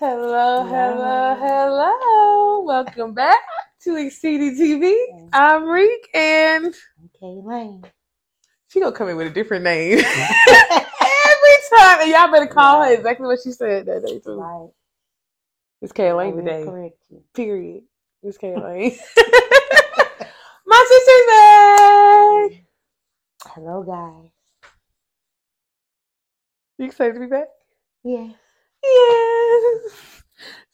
Hello, hello, Hello. Welcome back to Exceeding TV. I'm Reek, and Lane. she gonna come in with a different name every time. And y'all better call her exactly what she said that day too. Right. It's Kaylane today. Correct you. Period. It's Kaylane. My sister's back. Hello, guys. You excited to be back? Yes. Yes.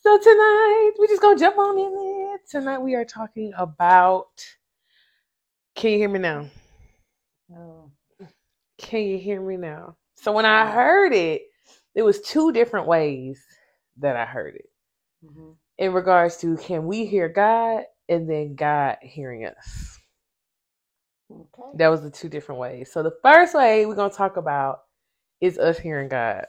So tonight we're just gonna jump on in there. Tonight we are talking about. Can you hear me now? Oh. Can you hear me now? So when I heard it, it was two different ways that I heard it hmm in regards to can we hear God and then God hearing us. Okay. That was the two different ways. So the first way we're gonna talk about is us hearing God.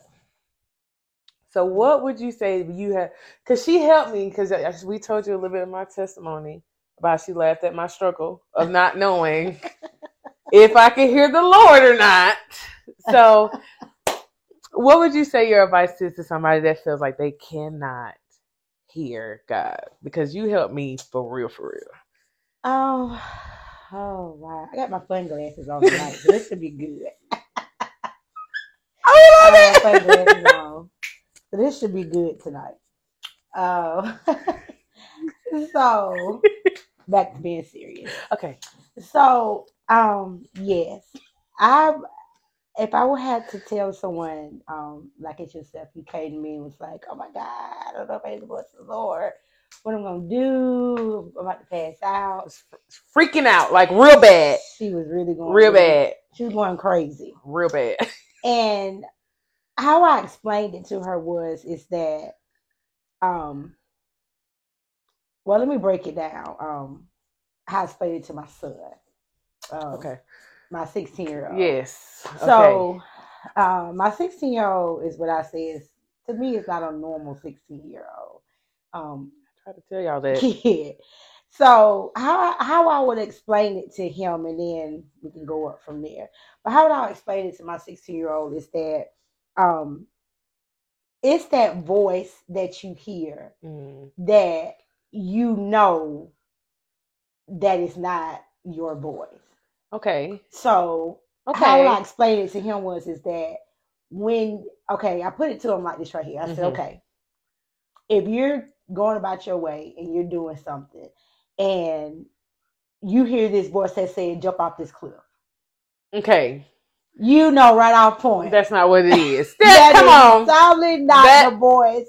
So what would you say you had? Because she helped me. Because we told you a little bit of my testimony about she laughed at my struggle of not knowing if I could hear the Lord or not. So, what would you say your advice is to somebody that feels like they cannot hear God? Because you helped me for real, for real. Oh. Oh wow! I got my fun glasses on tonight, so this should be good. I love it. so this should be good tonight. Um. so back to being serious. okay. So, um, yes, I if I would have to tell someone, um, like it's yourself, you came to me and was like, "Oh my God, I don't know if I need to voice the Lord. What I'm gonna do? I'm about to pass out." Freaking out like real bad, She was really going real bad, She was going crazy, real bad. and how I explained it to her was is that, um, well, let me break it down. Um, how I explained it to my son. Um, Okay. my 16 year old. Yes. okay. So, um, my 16 year old is what I say is to me is not a normal 16 year old. Um, I try to tell y'all that. kid. So how how I would explain it to him, and then we can go up from there. But how would I explain it to my 16 year old is that um, it's that voice that you hear Mm, that you know that is not your voice. okay. So Okay. how I explained it to him was is that when okay, I put it to him like this right here. I said, Mhm. okay, if you're going about your way and you're doing something, and you hear this voice that said, "Jump off this cliff," Okay. You know right off point. That's not what it is. that That, come is on. solidly not That- the voice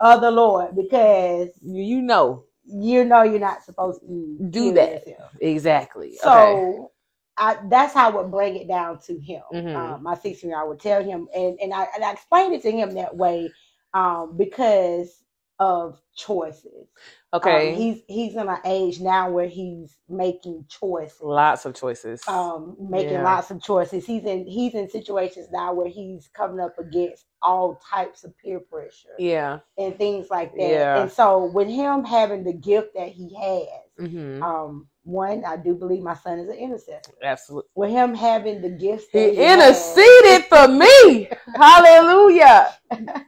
of the Lord because You know. you know you're not supposed to Do that. yourself. Exactly. okay. So I, that's how I would bring it down to him. Mhm. Uh, my 16 year, I would tell him, and, and, I, and I explained it to him that way um, because of choices. Okay. Um, he's he's in an age now where he's making choices. Lots of choices. Um, making Yeah. lots of choices. He's in he's in situations now where he's coming up against all types of peer pressure yeah. and things like that. Yeah. And so with him having the gift that he has, hmm um, one, I do believe my son is an intercessor. Absolutely. With him having the gift He that he has, interceded for me. Hallelujah.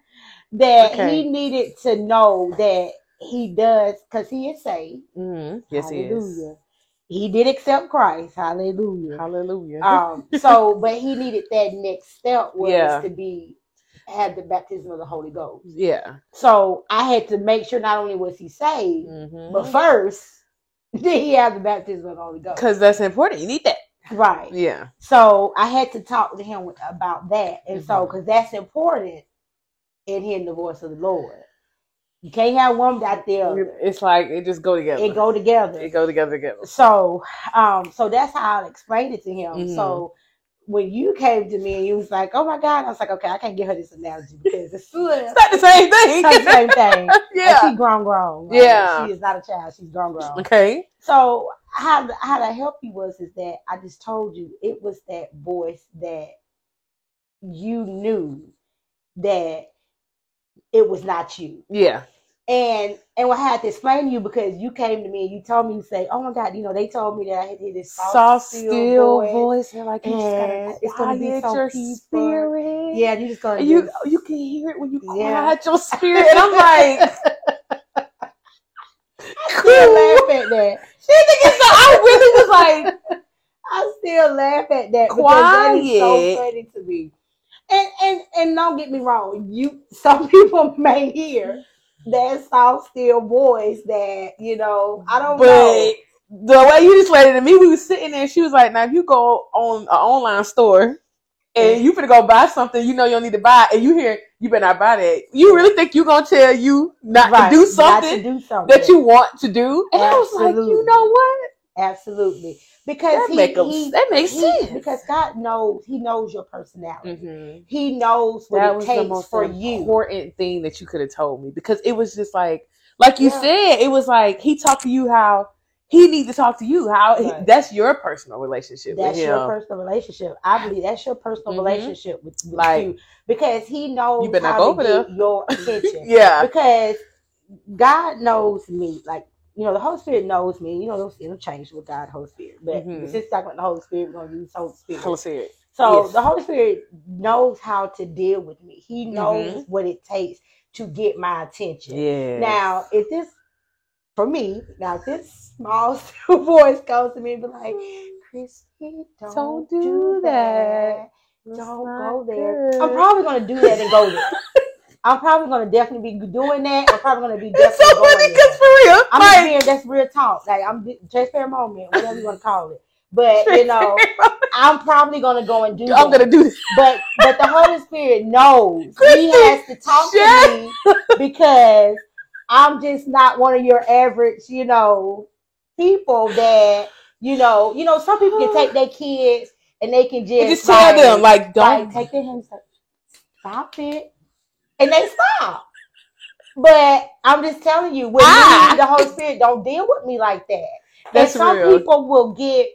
that Okay. he needed to know that he does because he is saved. hmm Yes, he is. He did accept Christ. Hallelujah. Hallelujah. Um, so, but he needed that next step was Yeah. to be had the baptism of the Holy Ghost. yeah. So I had to make sure not only was he saved, Mm-hmm. but first did he have the baptism of the Holy Ghost. Because that's important. You need that. Right. Yeah. So I had to talk to him about that, and so Mhm. because that's important in hearing the voice of the Lord. You can't have one without the other. It's like it just go together. It go together. It go together together. So, um, so that's how I explained it to him. Mhm. So when you came to me and you was like, "Oh my God," I was like, "Okay, I can't give her this analogy because it's It's not the same thing. It's the same thing." Like, yeah. she grown, grown. Like, Yeah. she is not a child. She's grown, grown. Okay. So how how to help you was is that I just told you it was that voice that you knew that it was not you. Yeah. And and what I had to explain to you because you came to me and you told me to say, "Oh my God, you know they told me that I had this soft, Soft, still, still voice. voice. They're like, you just gotta it's gonna be quiet so your peaceful. spirit. Yeah, you just gonna you you can hear it when you Yeah. quiet your spirit. And I'm like, still laugh at that. she think it's so, I really was like, I still laugh at that because that is so Quiet. funny to me. And and and don't get me wrong, you some people may hear that soft still voice that you know I don't know. the way you just explained it to me, we was sitting there. She was like, "Now, if you go on an online store and you finna go buy something, you know you don't need to buy, and you hear you better not buy that. You really think you gonna tell you not Right, to do not something to do something that you want to do?" And I was like, "You know what? Absolutely because That he, make a- he- that makes he- sense. because God knows He knows your personality. Mm-hmm. He knows what That it was the takes most for you. important thing that you could have told me because it was just like, like you Yeah. said, it was like he talked to you how he need to talk to you how Right. that's your personal relationship That's with him. your personal relationship. I believe that's your personal Mhm. relationship with, with Like, you because He knows you better not how go to over there. your attention. yeah. because God knows me. Like you know, the Holy Spirit knows me. You know, those it'll change with God, Holy Spirit. But Mhm. since talking about the Holy Spirit, we're gonna use Holy Spirit. Holy Spirit. So Yes. the Holy Spirit knows how to deal with me. He knows Mhm. what it takes to get my attention. Yeah. Now, if this for me, now if this small voice goes to me and be like, Kristy, don't, Don't do, that. That's Don't go there. good. I'm probably gonna do that and go there. I'm probably gonna definitely be doing that. I'm probably gonna be It's so funny because for real, I'm like, being that's real talk. Like I'm transparent moment, whatever you want to call it. But you know, I'm probably gonna go and do. I'm gonna do this. But but the Holy Spirit knows he has to talk shut- to me because I'm just not one of your average, you know, people that you know. You know, some people can take their kids and they can just, just tell them like, don't. like, take their hands, like, stop it, and they stop. But I'm just telling you, with Ah. me, the Holy Spirit don't deal with me like that. That's and some real. people will get,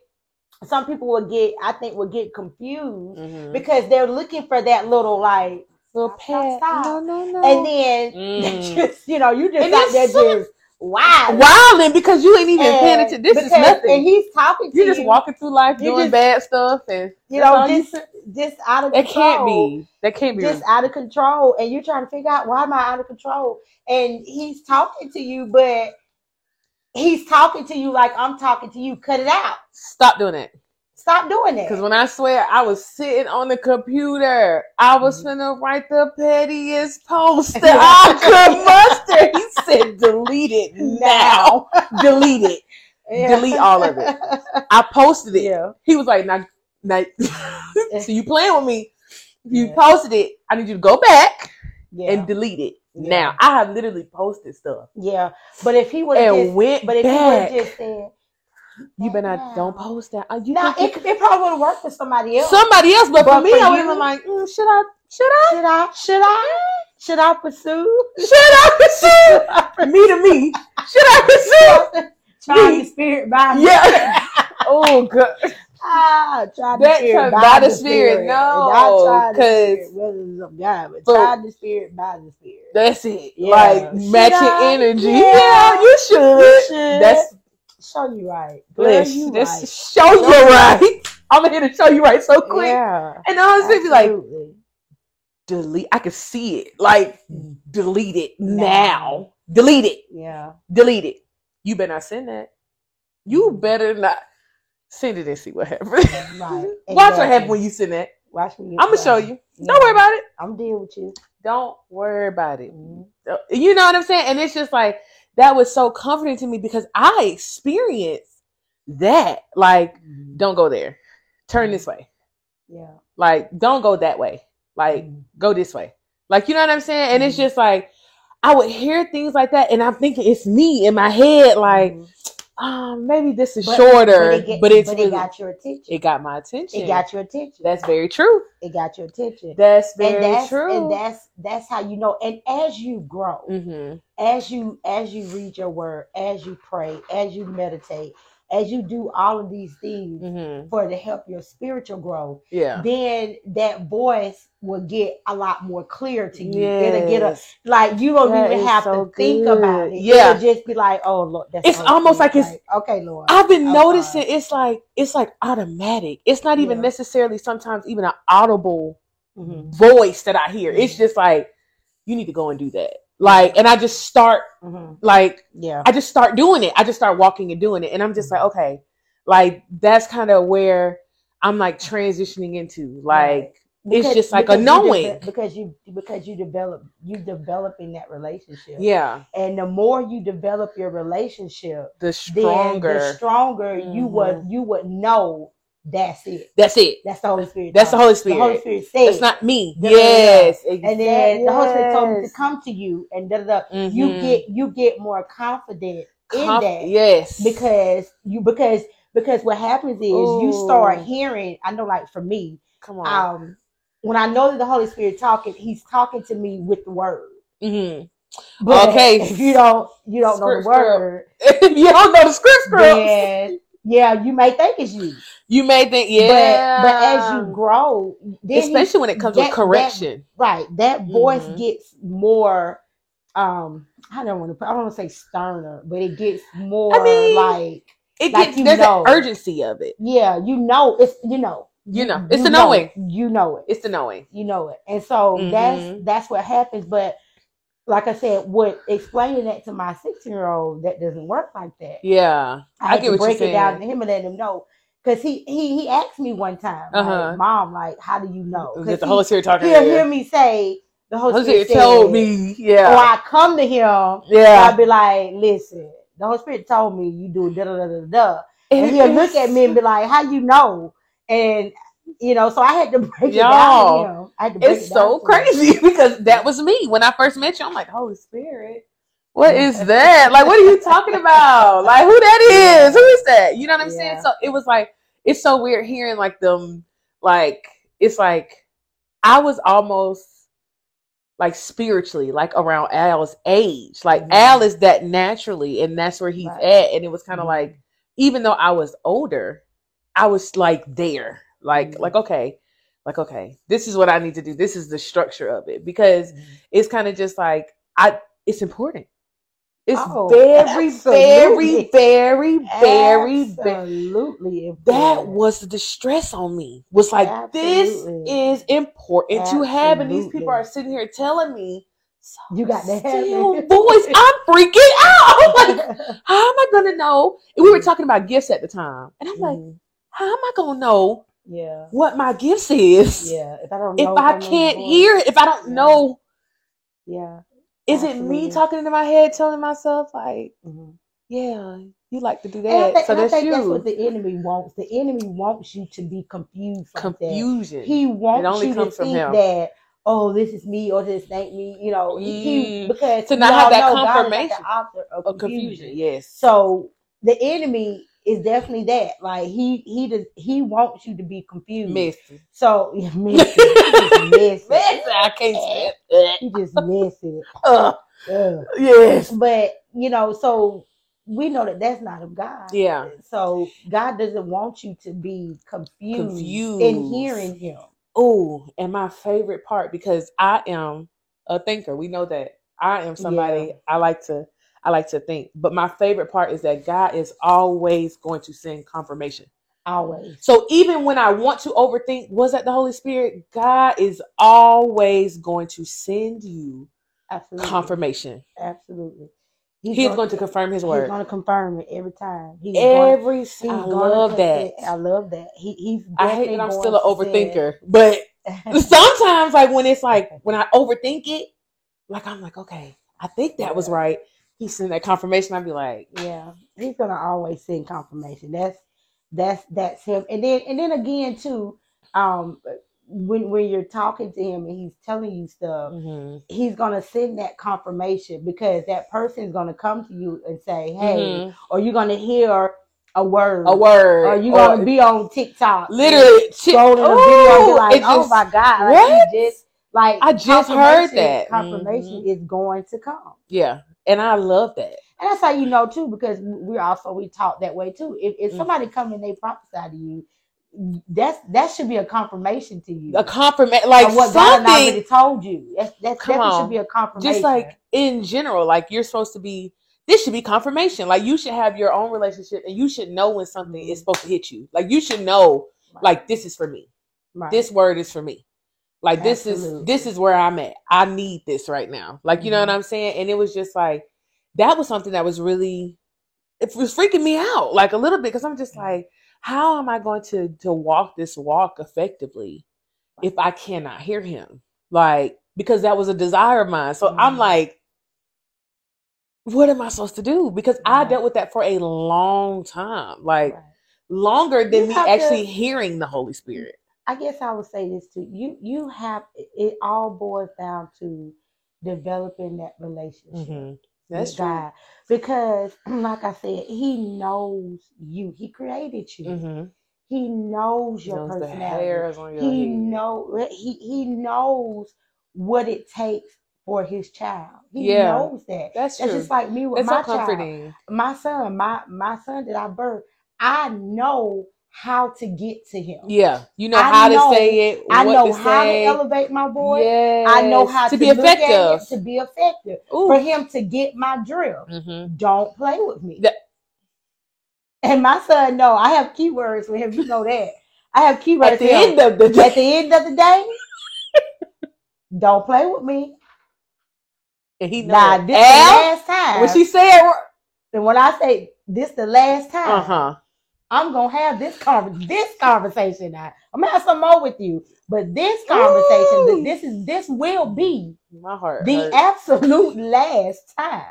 some people will get, I think, will get confused Mhm. because they're looking for that little like, Little Stop, stop, stop. No, no, no. and then Mm. just, you know, you just And out there it's so- just wow, wilding because you ain't even paying attention. This is nothing. And he's talking to You're just you, walking through life You doing just- bad stuff, and you know, you just just out of control. can't be. That can't be. just out of control and you're trying to figure out why am I out of control? And he's talking to you, but he's talking to you like I'm talking to you. Cut it out. Stop doing that. Stop doing that. Because when I swear I was sitting on the computer, I was Mhm. finna write the pettiest post that I could muster. He said, delete it now. delete it. Yeah. delete all of it. I posted it. Yeah. He was like, now, now so you playing with me. You Yeah. posted it, I need you to go back and delete it. Now, I have literally posted stuff yeah. But if he would have just went but if he would back. have just said you better not, don't post that. Uh, you Now think it, it probably would work for somebody else. somebody else, but, But for me, for I would have been like, mm, should I, should I? should I should I should I pursue? Should I pursue? me to me. Should I pursue? Trying the spirit by me. Yeah. oh, God. Ah, try the spirit by, by the the spirit, no, Not try the 'cause- spirit, whether it's of God, but try the spirit by the spirit. That's it. Yeah. Like matching energy. Yeah. Yeah, you should. You should. That's show you right. Girl, bliss. you This right. show you right. I'm here to show you right so quick. Yeah. And honestly, be like, delete. I can see it. Like, Mm. delete it Now. now. Delete it. Yeah. Delete it. You better not send that. You Mm. better not send it and see what happens. Right. Watch what happens when you send that. Watch me. I'm gonna show you. Don't worry about it. I'm dealing with you. Don't worry about it. Mhm. You know what I'm saying? And it's just like that was so comforting to me because I experienced that. Like, Mhm. don't go there. Turn this way. Yeah. Like, don't go that way. Like, Mhm. go this way. Like, you know what I'm saying? And it's Mhm. just like I would hear things like that, and I'm thinking it's me in my head. Like, Mhm. Um, maybe this is But- shorter, but, get- but it's but really, it got your attention. it got my attention. It got your attention. That's very true. it got your attention. That's very and that's true. and that's that's how you know. And as you grow, hmm as you as you read your word, as you pray, as you meditate, as you do all of these things hmm for to help your spiritual growth, Yeah. then that voice will get a lot more clear to you. It'll get a like you don't That even have so to think about it. Yeah. It'll just be like, oh Lord, that's It's almost like it's- okay, Lord. I've been noticing it's like it's like automatic. It's not even Yeah. necessarily sometimes even an audible Mhm, voice that I hear. It's Mhm. just like you need to go and do that. Like, and I just start mhm. like Yeah. I just start doing it. I just start walking and doing it, and I'm just like, okay, like that's kind of where I'm like transitioning into. Like, it's just like a you knowing. because you because you develop you developing that relationship. yeah, And the more you develop your relationship, the stronger. the stronger you would you would know that's it. that's it. That's the Holy Spirit. That's the. Holy The Spirit. Holy Spirit said. That's not me. Da, da, da, da. Yes, and then the Holy Spirit told me to come to you, and da, da, da. you get you get more confident in that Yes, because you because because what happens is you start hearing. I know, like for me, come on. um, when I know that the Holy Spirit talking, He's talking to me with the word. Mhm. But Okay. if you don't you don't know the Script, script. word, you don't know the script, script. then yeah, you may think it's you. You may think, yeah, But but as you grow, he- especially when it comes that- with correction. right, that voice Mhm. gets more. Um, I don't want to. I don't want to say sterner, but it gets more I mean, like it like gets you there's know. an urgency of it. yeah, you know, it's you know, You know, it's you the know knowing. it. You know it. It's the knowing. you know it and so that's Mhm. that's what happens but like i said what explaining that to my 16 year old that doesn't work like that Yeah, i had to break it down to him and let him know because he he he asked me one time Uh-huh. like mom like how do you know because the Holy Spirit talking. he'll hear me say the Holy Holy Spirit, Spirit told said, me. or Yeah, I come to him, yeah. I'll be like, listen, the Holy Spirit told me you do da da da da da. And he'll look at me and be like, how you know? And you know, so I had to break it down Y'all, to him. I had to It's it so crazy because that was me when I first met you. I'm like, Holy Spirit, what is that? Like, what are you talking about? Like, who that is? Who is that? You know what I'm saying? So it was like, it's so weird hearing like them, like, it's like, I was almost like spiritually, like around Al's age. Like, Mhm. Al is that naturally, and that's where he's Right. at. And it was kind of Mhm. like, even though I was older, I was like there, like, Mhm. like, okay, like, okay, this is what I need to do. This is the structure of it because Mhm. it's kind of just like I it's important. It's Oh, very, absolutely. very, very, very, very. Absolutely. That was the stress on me. Was like Absolutely. this is important to have, and these people are sitting here telling me. So You got to have still it. voice. I'm freaking out. I'm like, how am I gonna know? And we were talking about gifts at the time, and I'm like, Mhm. how am I gonna know yeah. what my gifts is Yeah. If I don't if I don't know the can't hear? If I don't Yeah. know Yeah. Is it me talking into my head, telling myself like, Mhm. yeah, you like to do that, think, so that's think that's you. what the enemy wants. The enemy wants you to be confused like that. Confusion. He wants only you to from think him. that, oh, this is me or this ain't me. You know, he, he Mm. because To not have that know God is like confirmation the author of of confusion. confusion. Yes. So the enemy is definitely that. Like he he does he wants you to be confused. Messy. So yeah, messy. Messy. Messy. I can't stand it. He just messy. Ugh. Ugh. Yes. But you know, so we know that that's not of God. Yeah. So God doesn't want you to be confused, Confused. in hearing Him. Oh, and my favorite part because I am a thinker. We know that I am somebody Yeah. I like to I like to think. But my favorite part is that God is always going to send confirmation. Always. So even when I want to overthink, was that the Holy Spirit? God is always going to send you Absolutely. confirmation. Absolutely. He's, going to confirm his word. He's going to confirm it every time. He's going, Every he's I gonna love that. I love that. He, he's I hate that I'm still an to overthinker, but sometimes like when it's like when I overthink it, like I'm like, okay, I think that was right. He sent that confirmation. I'd be like, Yeah, he's gonna always send confirmation. That's that's that's him. And then and then again too, um, when when you're talking to him and he's telling you stuff, mhm, he's gonna send that confirmation because that person is gonna come to you and say, "Hey," mhm, or you're gonna hear a word, a word, or you're gonna be on TikTok, literally scrolling a video like, "Oh just- my god!" Like, what? just like I just heard that. confirmation Mhm. is going to come. Yeah, and I love that. And that's how you know too, because we're also we taught that way too. If, if Mm. somebody come and they prophesy to you, that's that should be a confirmation to you. A compliment, like what God already something. told you. That's that definitely should be a confirmation. Just like in general, like you're supposed to be. This should be confirmation. Like you should have your own relationship, and you should know when something is supposed to hit you. Like you should know, Right. like this is for me. Right. This word is for me. Like this Absolutely. is this is where I'm at. I need this right now. Like you know what Mhm. I'm saying? And it was just like that was something that was really it was freaking me out like a little bit because I'm just like, how am I going to to walk this walk effectively if I cannot hear him? Like because that was a desire of mine. So I'm Mhm. like, what am I supposed to do? Because I dealt with that for a long time, like Right. longer than You me have to- actually hearing the Holy Spirit. I guess I would say this too. You you have it all boils down to developing that relationship. Mhm. That's true. God. Because like I said, he knows you. He created you. Mm-hmm. He knows your knows personality. your He head. know he he knows what it takes for his child. He Yeah. knows that. That's That's true. just like me with It's my so child. My son, my my son that I birthed, I know how to get to him. Yeah, you know I how know- to say it. I know to how say. to elevate my voice. Yes. I know how to, to be at it effective. to be effective. Ooh. For him to get my drill. Mhm. Don't play with me. That- and my son, no, I have keywords for him. You know that. I have keywords At the end of the At day, the end of the day, don't play with me. and he Nah, this Al, the last time. when she said, and when I say this the last time, "Uh huh," I'm gonna have this conver- this conversation now. I'm gonna have some more with you, but this conversation, Ooh. this is this will be my heart. the hurt. absolute last time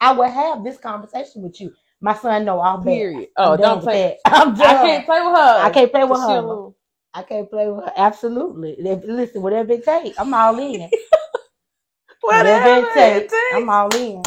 I will have this conversation with you. My son, no, I'll. Period. Oh, don't play. I'm done. I can't play with her. I can't play with her. little- I can't play with her. Absolutely. Listen, whatever it takes, I'm all in. Whatever it takes, I'm all in.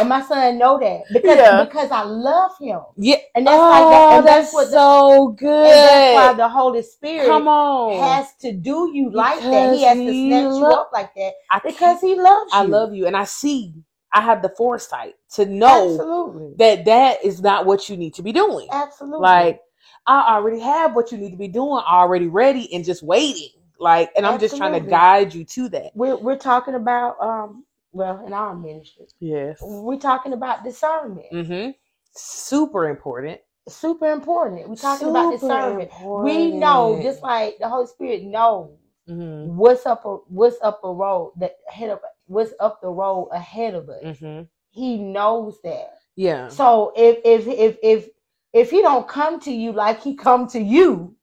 And my son know that because Yeah. because I love him, Yeah. and that's oh, like that, and that's, that's, what the, so good. that's why the Holy Spirit Come on. has to do you like that. He has to snatch you up like that I because he loves you. I love you, and I see. I have the foresight to know absolutely, that that is not what you need to be doing. absolutely. Like I already have what you need to be doing already ready and just waiting. Like, and I'm just trying to guide you to that. we're we're talking about um well in our ministry Yes. we're talking about discernment. Mm-hmm. Super important. Super important. We're talking about Super discernment. We know, just like the Holy Spirit knows Mhm. what's up a what's up a road that ahead of what's up the road ahead of us. Mhm. He knows that. Yeah. So if if if if if he don't come to you like he come to you,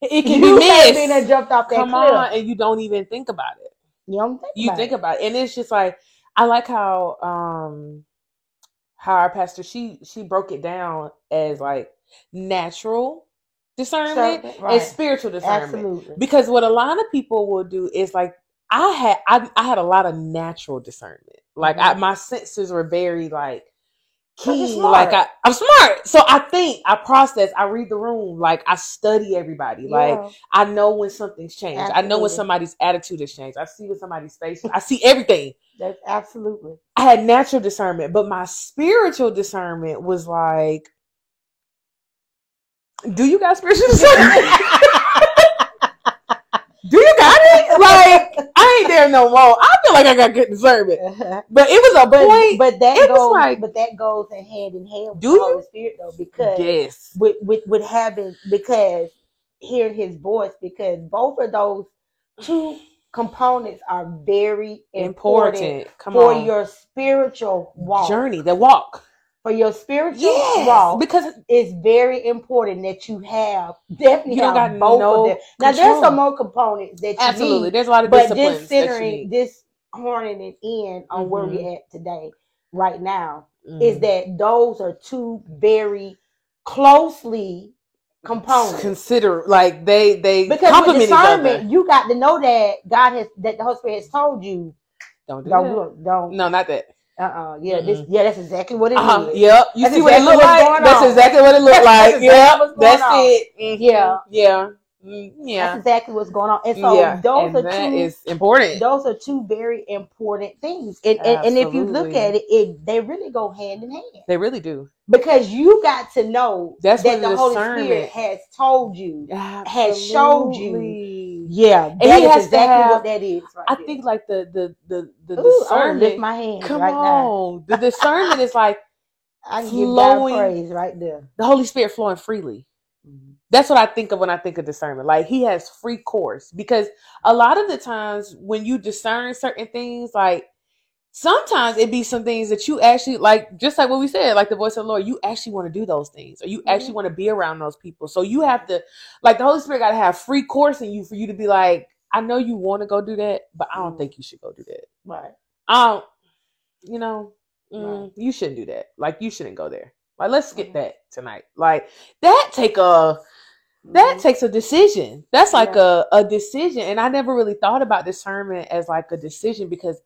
It can you be may be done jumped off that Come cliff. on, and you don't even think about it. You don't think You about think it. about it, and it's just like I like how um how our pastor she she broke it down as like natural discernment Discernment, and spiritual discernment. Absolutely. Because what a lot of people will do is like I had I, I had a lot of natural discernment. Like I, Mhm. my senses were very like keen. Like I, I'm smart, so I think, I process, I read the room. Like I study everybody. Like I know when something's changed. I know when somebody's attitude has changed. I see when somebody's face. I see everything. That's absolutely. I had natural discernment, but my spiritual discernment was like, do you got spiritual discernment? do you got it? Like, I ain't there no more. I feel like I got good discernment. But it was a but point. but that it was goes like- but that goes in hand in hand with Do the? Holy Spirit though because yes. with, with with having because hearing his voice because both of those two components are very important, Important. For on. your spiritual walk. journey, the walk. For your spiritual Yes. walk, Because it's very important that you have definitely You have got both no of them. Now there's some more components that you absolutely, need, there's a lot of but disciplines. just that you centering this horning it in on where Mhm. we're at today, right now, Mhm. is that those are two very closely components. consider like they they Because with discernment, you got to know that God has that the Holy Spirit has told you. Don't do Don't that. do it. Don't. No, not that. Uh. uh Yeah. This. Yeah. That's exactly what it is. Uh-huh. Yep. You That's see what it exactly look what's like? That's exactly what it looked That's like. exactly Yep. That's on. it. Mhm. Yeah. Yeah. Mm, That's yeah, exactly what's going on. And so yeah. those and are that two is important. those are two very important things. And, and and if you look at it, it they really go hand in hand. They really do. Because you got to know That's that the Holy Spirit has told you. has showed you. Yeah, he that is exactly have- what that is. Right I there. think like the the the the Ooh, wanna lift discernment. my hands Come right now. on, the discernment is like I flowing- praise right there. the Holy Spirit flowing freely. Mm-hmm. That's what I think of when I think of discernment. Like he has free course because a lot of the times when you discern certain things, like sometimes it be some things that you actually like, just like what we said, like the voice of the Lord, you actually want to do those things or you actually Mhm. want to be around those people. So you have to, like, the Holy Spirit got to have free course in you for you to be like, I know you want to go do that, but I don't Mhm. think you should go do that. Right. um you know, mm, Right. you shouldn't do that. Like, you shouldn't go there. Like, let's skip Mhm. that tonight. Like, that take a that Mhm. takes a decision. That's like Yeah. a, a decision. And I never really thought about discernment as like a decision because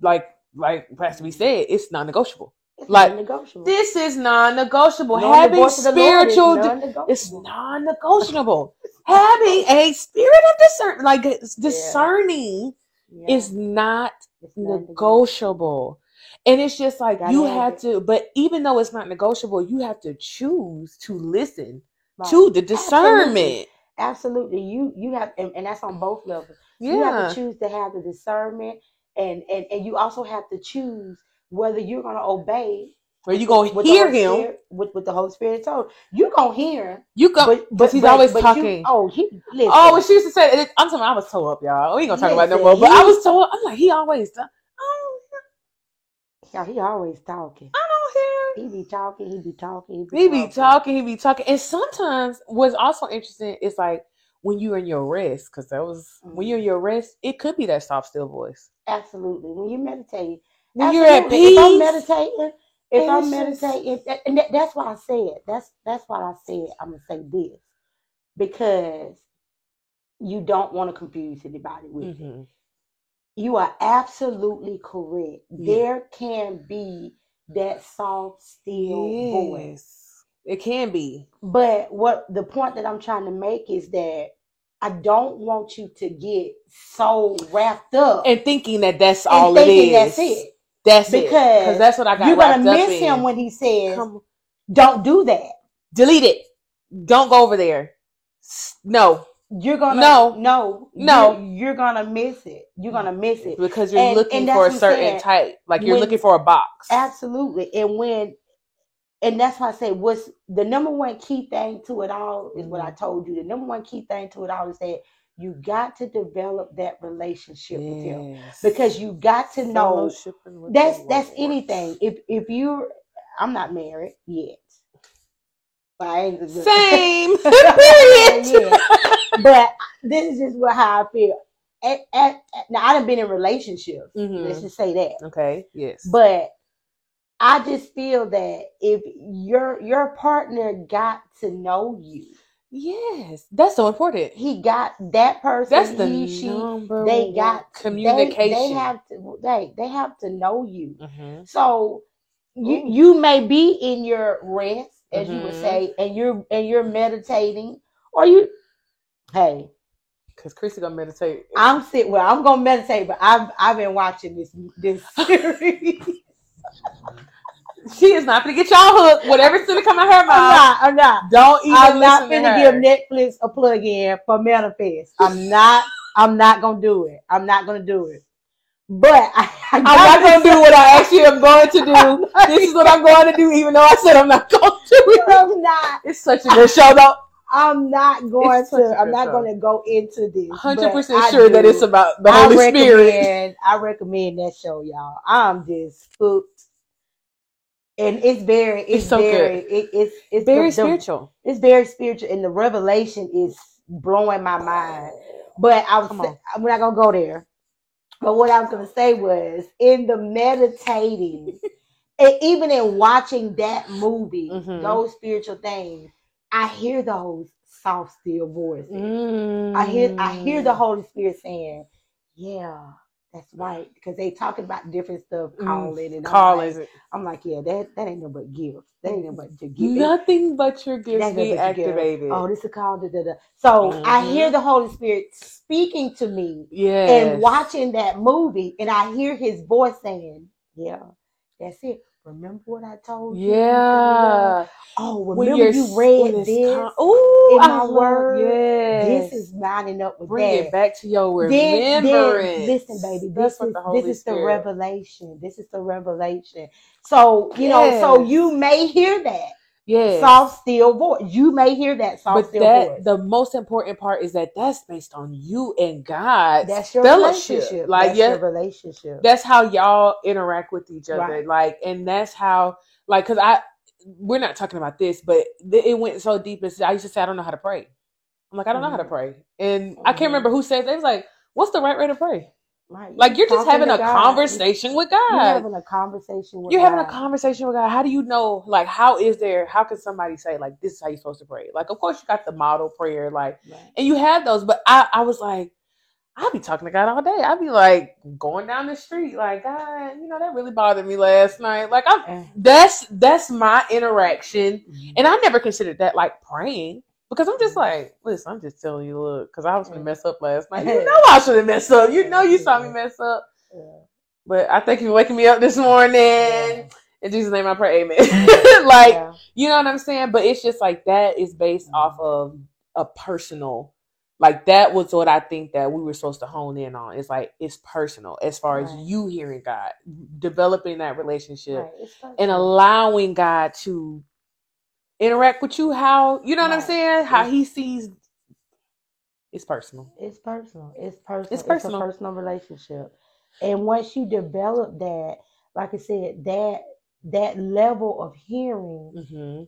like like Pastor B said, it's non negotiable. It's like, non-negotiable. This is non negotiable. Having voice of the Lord is spiritual non-negotiable. it's non negotiable. Having a spirit of discernment, like discerning Yeah. is not It's non-negotiable. And it's just like Gotta you have it. to, but even though it's not negotiable, you have to choose to listen Right. to the discernment. Absolutely. You you have and, and that's on both levels. Yeah. You have to choose to have the discernment and and, and you also have to choose whether you're gonna obey Where you gonna the hear him? Spirit- with what the Holy Spirit told. You gonna hear him. You go But, because he's always you- talking. oh, he listen. oh, she used to say, it, I'm talking. I was told up, y'all. We ain't gonna talk about it no more. But I was told. I'm like, he always. Oh, Yeah, he always talking. I don't hear. He be talking, he be talking, He be talking. He be talking. And sometimes what's also interesting is like when you're in your rest, because that was when you're in your rest. It could be that soft, still voice. Absolutely. When you meditate, When you're at peace. If I'm meditating, if I'm it's just- meditating, and that, that's why I said that's that's why I said I'm gonna say this because you don't want to confuse anybody with it. Mhm. You are absolutely correct. Yeah. There can be that soft, still voice. It can be. But what the point that I'm trying to make is that I don't want you to get so wrapped up And thinking that that's all it is. that's it. That's it. Because Because that's what I got You're gonna miss in. him when he says, "Don't do that." delete it. Don't go over there. No, You're gonna No. no, No. You're, you're gonna miss it. You're gonna miss it. because you're And- looking and for a certain type. Like you're When- looking for a box. Absolutely. And when and that's why I say what's the number one key thing to it all is what I Mm-hmm. told you. The number one key thing to it all is that you got to develop that relationship with him because you got to know that's that's anything. If if you, I'm not married yet, but I ain't Same. Period. But this is just what how I feel. At, at, at- now I done been in relationships. Mhm. Let's just say that. Okay. Yes. But I just feel that if your your partner got to know you, yes, that's so important. he got that person. That's the he, she, number they got communication. They, they have to. They they have to know you. Mhm. So you you may be in your rest, as you would Mhm. say, and you're and you're meditating, or you. Hey, Cause Chrissy gonna meditate. I'm sit. Well, I'm gonna meditate, but I've I've been watching this this series. She is not gonna get y'all hooked. Whatever's gonna come out her mouth. I'm not. I'm not. Don't even I'm not finna give Netflix a plug in for Manifest. I'm not. I'm not gonna do it. I'm not gonna do it. But I, I I'm not gonna do what I actually am going to do. This is what I'm going to do, even though I said I'm not going to do it. I'm not. It's such a good show, though. I'm not going It's such a to. I'm not show. going to go into this. Hundred percent I sure that it's about the I Holy Spirit. I recommend that show, y'all. I'm just hooked, and it's very, it's, It's so very, it, it's it's Very the- the- spiritual. it's very spiritual, and the revelation is blowing my mind. But I was. I'm not gonna go there. But what I was gonna say was in the meditating, and even in watching that movie, Mhm. those spiritual things, I hear those soft, still voices. I hear I hear Mm. the Holy Spirit saying, "Yeah, That's right. Because they talking about different stuff, Mm, calling and Calling. like, I'm like, yeah, that that ain't no but gifts. That ain't no but your gift. Nothing but your gifts ain't no being gift. activated. Oh, this is called da, da, da. So I Mhm. hear the Holy Spirit speaking to me yes. and watching that movie, and I hear His voice saying, "Yeah, that's it. Remember what I told you? Yeah. Oh, remember you read this? con- Ooh, in my word? Yes. This is lining up with Bring that. it back to your remembrance. listen, baby. That's This what is this is the revelation. This is the revelation. So you know, so you may hear that Yes. soft, still voice. You may hear that soft, but still that voice. the most important part is that that's based on you and God. That's your fellowship. relationship. Like that's yeah, your relationship. that's how y'all interact with each other. Right. Like, and that's how like because I we're not talking about this, but th- it went so deep. I used to say I don't know how to pray. I'm like I don't know how to Mhm. pray, and I Mhm. can't remember who said. It was like, what's the right way to pray? Right. Like you're just having a God. conversation with God. You're God. having a conversation with You're having a conversation with God. How do you know? Like, how is there? How can somebody say like this is how you're supposed to pray? Like, of course you got the model prayer, like, Right. and you have those. But I, I was like, I'll be talking to God all day. I'll be like going down the street, like, God, you know that really bothered me last night. Like, I'm Eh. that's that's my interaction, Mhm. and I never considered that like praying. Because I'm just like, listen, I'm just telling you, look, because I was gonna mess up last night. You know I should have messed up. You know you saw me mess up. Yeah. But I thank you for waking me up this morning. Yeah. In Jesus' name I pray, amen. like, Yeah. you know what I'm saying? But it's just like that is based Mhm. off of a personal, like that was what I think that we were supposed to hone in on. It's like it's personal as far as you hearing God, developing that relationship, Right. And allowing God to interact with you how you know what I'm saying? How It's- he sees it's personal. It's personal. It's personal. It's, personal. a personal relationship. And once you develop that, like I said, that that level of hearing, Mm-hmm.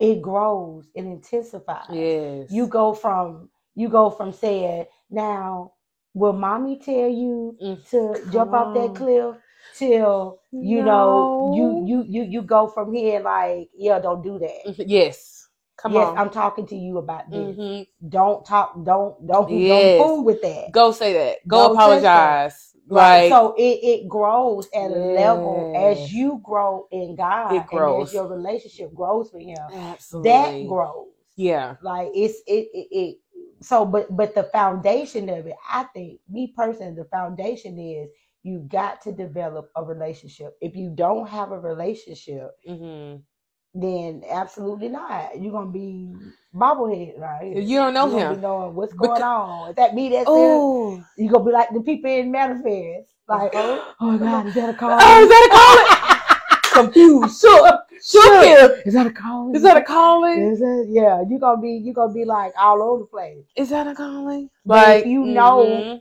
it grows, it intensifies. Yes. You go from you go from saying, now, will mommy tell you Mm, to come jump off that cliff till you know you you you you go from here like, yeah, don't do that. Mhm. Yes. Come yes, on. I'm talking to you about this. Mhm. Don't talk. Don't don't Yes. don't fool with that. Go say that. Go that. apologize. Right. Like so it, it grows at a level as you grow in God It and grows. as your relationship grows with Him. absolutely That grows. Yeah. Like it's it, it it so but but the foundation of it, I think me personally, the foundation is you got to develop a relationship. If you don't have a relationship, hmm then absolutely not. You're gonna be bobblehead, right? You don't know You're gonna him. be knowing what's going on. Is that me that's there? Oh. You gonna be like the people in manifest. Like, Uh-huh. oh God, is that a call? Oh, is that a calling? Confused. Shook. Shook him. Is that a calling? Is that a calling? Is it? Yeah, you gonna be you gonna be like all over the place. Is that a calling? But if you know- mhm.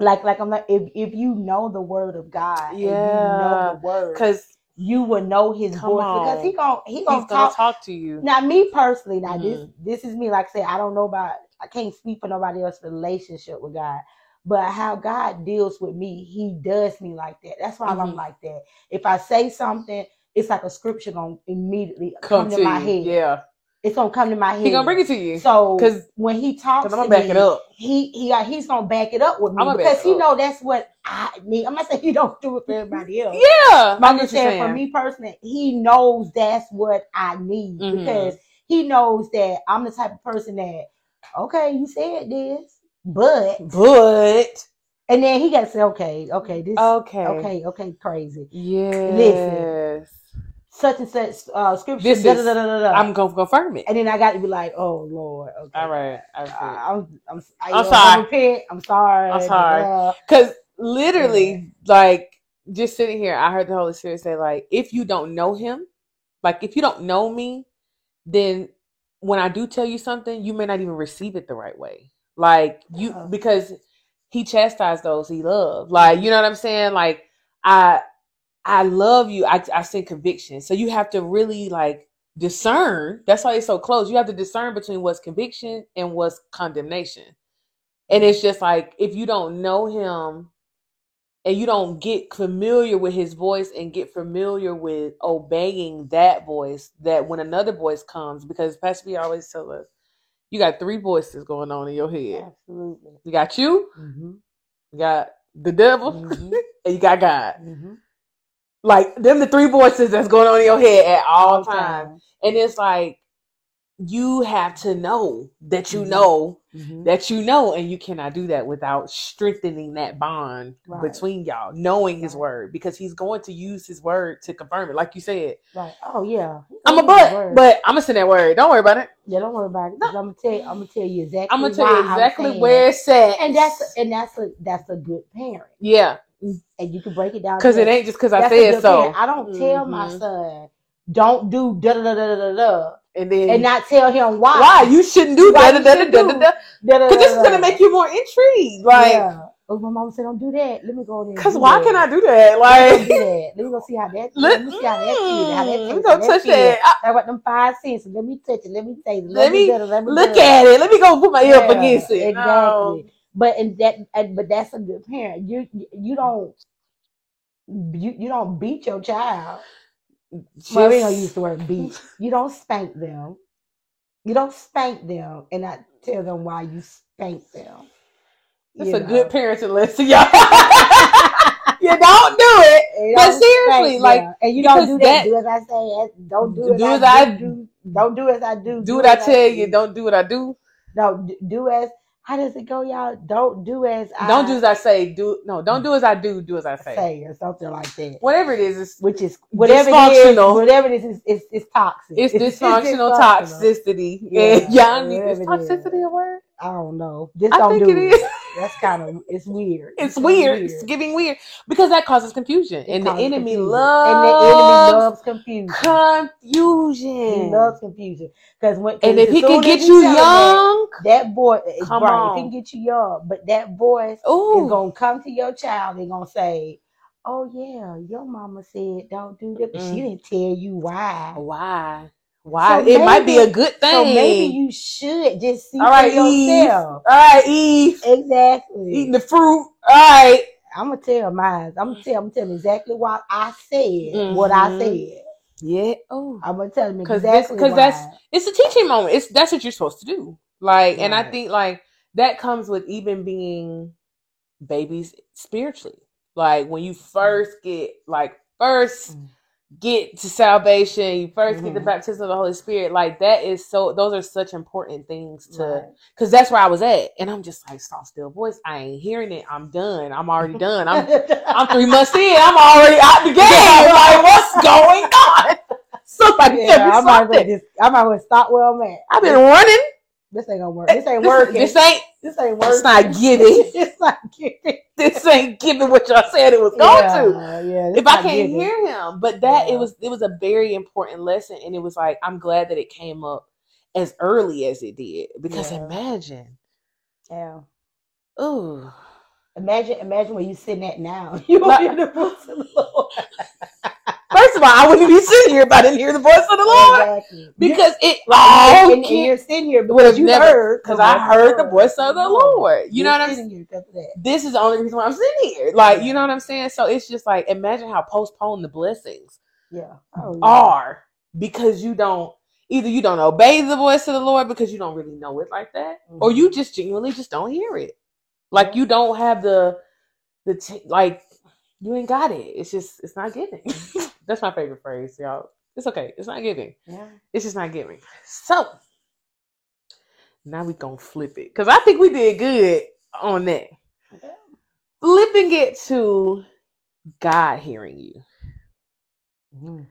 Like like I'm like if if you know the word of God and you know Yeah. the word, Cause you will know His Come voice because he gonna he he's gonna gonna talk. talk to you. Now me personally, now this Mhm. this is me. Like I said, I don't know about I can't speak for nobody else's relationship with God. But how God deals with me, He does me like that. That's why I'm Mhm. like that. If I say something, it's like a scripture gonna immediately come, Come to, to my you. head. Yeah. It's gonna come to my head. He gonna bring it to you. So because when he talks, I'm gonna back me, it up. He he uh, he's gonna back it up with me I'ma because it he up. know that's what I need. I'm not saying he don't do it for everybody else. Yeah. But I'm I just get saying for me personally, he knows that's what I need Mhm. because he knows that I'm the type of person that okay, you said this, but But and then he got to say okay, okay, this okay. okay, okay, crazy. Yeah, yes. Such and such uh, scripture. This da, is- da, da. I'm gonna confirm it. and then I got to be like, oh Lord, okay. All right. Right. I'm, I'm, I, I'm sorry. repent. I'm sorry. I'm sorry. Because literally, like, just sitting here, I heard the Holy Spirit say, like, if you don't know him, like, if you don't know me, then when I do tell you something, you may not even receive it the right way. Like, you, Uh-huh. because he chastised those he loved. Like, you know what I'm saying? Like, I, I love you. I, I send conviction. So you have to really, like, discern. That's why it's so close. You have to discern between what's conviction and what's condemnation. And it's just like if you don't know him and you don't get familiar with his voice and get familiar with obeying that voice, that when another voice comes, because Pastor B always tell us, you got three voices going on in your head. absolutely. You got you, hmm you got the devil Mhm. and you got God. Mhm. Like them the three voices that's going on in your head at all times. time. And it's like you have to know that you Mhm. know Mhm. that you know, and you cannot do that without strengthening that bond Right. between y'all, knowing his word, because he's going to use his word to confirm it. Like you said, Right. Oh yeah. I'm a the but, but I'm gonna send that word. Don't worry about it. yeah, don't worry about it. 'cause I'm gonna tell you. I'm gonna tell you exactly. I'm gonna tell you exactly where it's at. And that's and that's a that's a good parent. yeah, And you can break it down because it ain't just because I That's said so. parent. I don't tell my Mhm. son, don't do da da da da da da, and then and not tell him why. why you shouldn't do Why da da da da da da da. Because this is gonna make you more intrigued. Like, yeah. Oh, my mom said, don't do that. Let me go there. because why that. can I do that? Like, do that. Let me go see how that. let, Let me see how that feels. How that tastes. we how touch feel. that. I- How about them five senses? Let me touch it. Let me taste it. Let me do let me look at it. Let me go put my ear up against it. Exactly. No. But and that and, but that's a good parent. You you don't you, you don't beat your child. well, we ain't gonna use the word beat. You don't spank them. You don't spank them and not tell them why you spank them. It's You a good know. parenting lesson, y'all. you don't do it. You But seriously, spank like, them. and you don't do that. that- Do as I say. Don't do, Do as, as I I- do, do. Don't do as I do. Do what I tell you. do. Don't do what I do. No, do as. How does it go, y'all? Don't do as I Don't do as I say. Do no. Don't do mm. as I do. Do as I say. say, or something like that. Whatever it is, it's, Which is whatever it is, whatever it is, it's, it's, it's toxic. it's dysfunctional dysfunctional. toxicity. Yeah, y'all need is whatever it is. toxicity a word? I don't know. This I don't think do it is. That's kind of it's weird. It's kinda weird. It's giving weird because that causes confusion, It and the enemy confusion. loves and the enemy loves confusion. confusion. He loves confusion because when and 'cause if he can get you him that, young, that boy is Come right. If on. he can get you young, but that voice is ooh, gonna come to your child and gonna say, "Oh yeah, your mama said don't do that, but she Mm. didn't tell you why." why? Why? So it might be a good thing. So maybe you should just see All right, for Eve. yourself. All right, Eve, Exactly. eating the fruit. All right. I'm gonna tell mine. I'm gonna tell. I'm telling exactly what I said. What I said. Yeah. Oh, I'm gonna tell them exactly 'cause why. that's- it's a teaching moment. It's that's what you're supposed to do. Like, and I Right. think like that comes with even being babies spiritually. Like when you first get like first Mm. Get to salvation, you 1st get the Mhm. baptism of the Holy Spirit. Like that is so. Those are such important things to Right. because that's where I was at, and I'm just like soft still voice. I ain't hearing it. I'm done. I'm already done. I'm I'm three months in. I'm already out the game. Like what's going on? Somebody yeah, tell me I might something. just. I might as well stop where I'm at. I've been running. This ain't gonna work. This ain't working. This ain't. This ain't working. It's not giving. it's not giving. This ain't giving what y'all said it was going yeah, to. Yeah. If I can't giving. hear him, but that Yeah. it was it was a very important lesson, and it was like I'm glad that it came up as early as it did because Yeah. imagine, Yeah. ooh, Imagine, imagine where you sitting at now. You Like- in the voice of the Lord. first of all, I wouldn't be sitting here if I didn't hear the voice of the Lord Exactly. because it all and, and you're sitting here because you never- heard because I heard the voice of the Lord. You know You're what I'm sitting here because of that. this is the only reason why I'm sitting here. Like, you know what I'm saying? So it's just like imagine how postponed the blessings Yeah. Oh, yeah. are because you don't either you don't obey the voice of the Lord because you don't really know it like that, or Mhm. you just genuinely just don't hear it. Like you don't have the the t- like you ain't got it. It's just it's not giving. That's my favorite phrase, y'all. It's okay. It's not giving. Yeah. It's just not giving. So now we gonna flip it because I think we did good on that. Yeah. Flipping it to God hearing you. Mhm.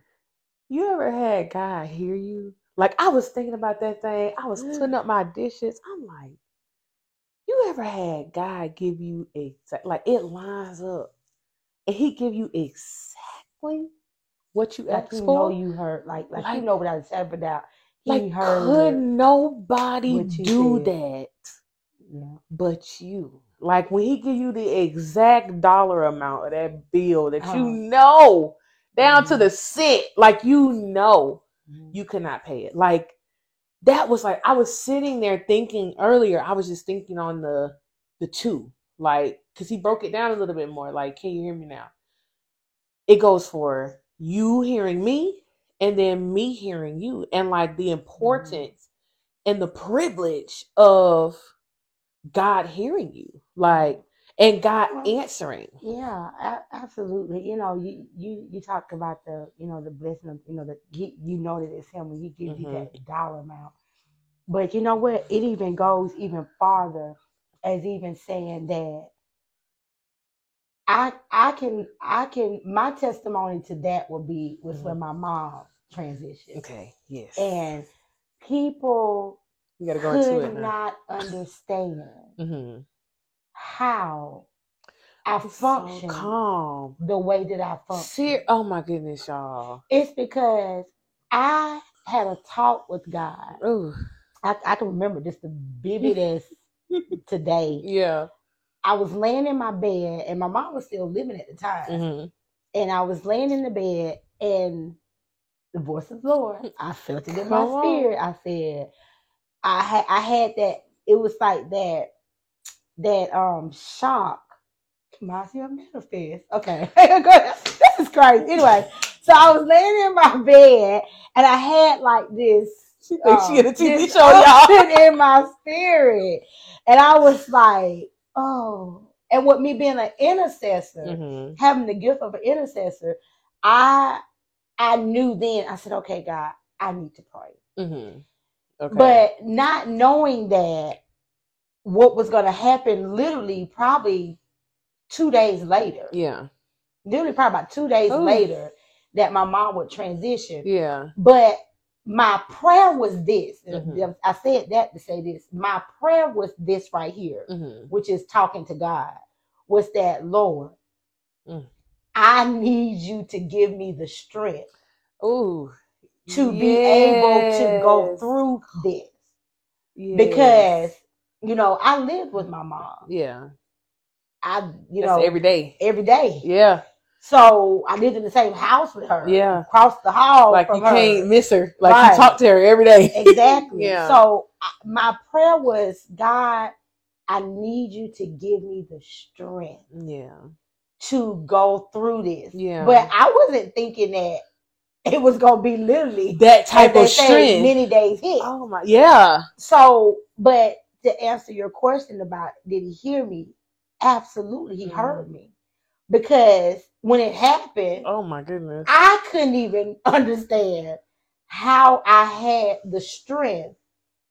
You ever had God hear you? Like I was thinking about that thing. I was putting up my dishes. I'm like, you ever had God give you a like it lines up, and He give you exactly what you Like asked you for? know you heard, like like, you know without a shadow of a doubt. He like heard. could nobody do that Yeah. but you? Like when He give you the exact dollar amount of that bill that Uh-huh. you know down to Mhm. the cent, like you know Mhm. you could not pay it. Like that was like I was sitting there thinking earlier. I was just thinking on the the two, like because he broke it down a little bit more. Like, can you hear me now? It goes for you hearing me, and then me hearing you, and like the importance and the privilege of God hearing you. Like, and God answering. Yeah, absolutely. You know, you you you talk about the you know the blessing of you know that you know that it's him when he gives you Mhm. that dollar amount. But you know what? It even goes even farther as even saying that I I can I can my testimony to that will be was when my mom transitioned. Okay. Yes. And people you got to go into it not understand Mm-hmm. how I So function calm. the way that I function. Ser- oh my goodness, y'all. It's because I had a talk with God. Ooh. I, I can remember just the vividest today. Yeah. I was laying in my bed, and my mom was still living at the time. Mm-hmm. And I was laying in the bed, and the voice of the Lord, I felt it in Come my on. spirit. I said, I had, I had that. It was like that, that um shock. Of manifest. Okay, this is crazy. Anyway, so I was laying in my bed, and I had like this She thinks she in a TV show, y'all. in my spirit. And I was like, oh. And with me being an intercessor, Mm-hmm. having the gift of an intercessor, I I knew then, I said, okay, God, I need to pray. Mm-hmm. Okay. But not knowing that what was gonna happen literally probably two days later. yeah. Literally probably about two days Ooh. later that my mom would transition. Yeah. But my prayer was this. Mhm. I said that to say this. My prayer was this right here, Mm-hmm. which is talking to God, was that, Lord, Mm. I need you to give me the strength Ooh. to be able to go through this. Yes. Because, you know, I lived with my mom. yeah, I, you That's know, every day. every day. Yeah, So I lived in the same house with her. Yeah. Across the hall. like you her. can't miss her. Like Right. you talk to her every day. Exactly. Yeah. So I, my prayer was, God, I need you to give me the strength yeah, to go through this. yeah. But I wasn't thinking that it was gonna be literally that type of strength. many days hit. oh my, yeah. So, but to answer your question about did he hear me? Absolutely, he Mhm. heard me because when it happened, Oh my goodness. I couldn't even understand how I had the strength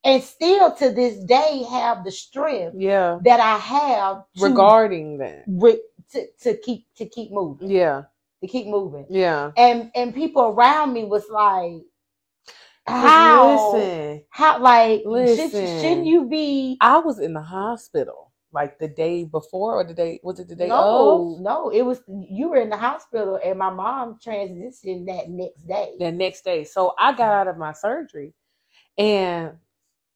and still to this day have the strength Yeah, that I have to, regarding that. re- to, to keep to keep moving, Yeah, to keep moving. yeah. And and people around me was like how Listen, how like should, Listen. shouldn't you be I was in the hospital like the day before or the day was it the day? no, Oh, no, it was you were in the hospital and my mom transitioned that next day. the next day. So I got out of my surgery, and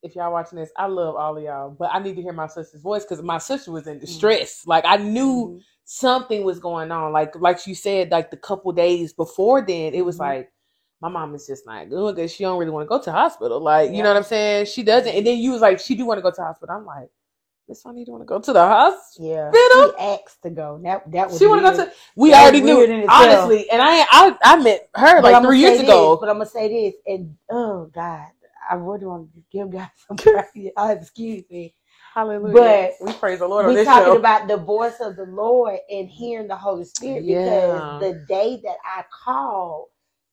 if y'all watching this, I love all of y'all, but I need to hear my sister's voice because my sister was in distress. Like I knew Mhm. something was going on. Like like you said, like the couple days before then, it was Mhm. like my mom is just like, look, at she don't really want to go to the hospital. Like you know what I'm saying? She doesn't. And then you was like, she do want to go to the hospital. I'm like, Miss do want to go to the hospital? Yeah, she asked to go. That that was She want to go to. We That already knew honestly, and I I I met her But like I'ma three years this, ago. But I'm gonna say this, and oh God, I really want to give God some praise. Uh, excuse me. Hallelujah. But we praise the Lord on we this talking show. about the voice of the Lord and hearing the Holy Spirit Yeah. because the day that I called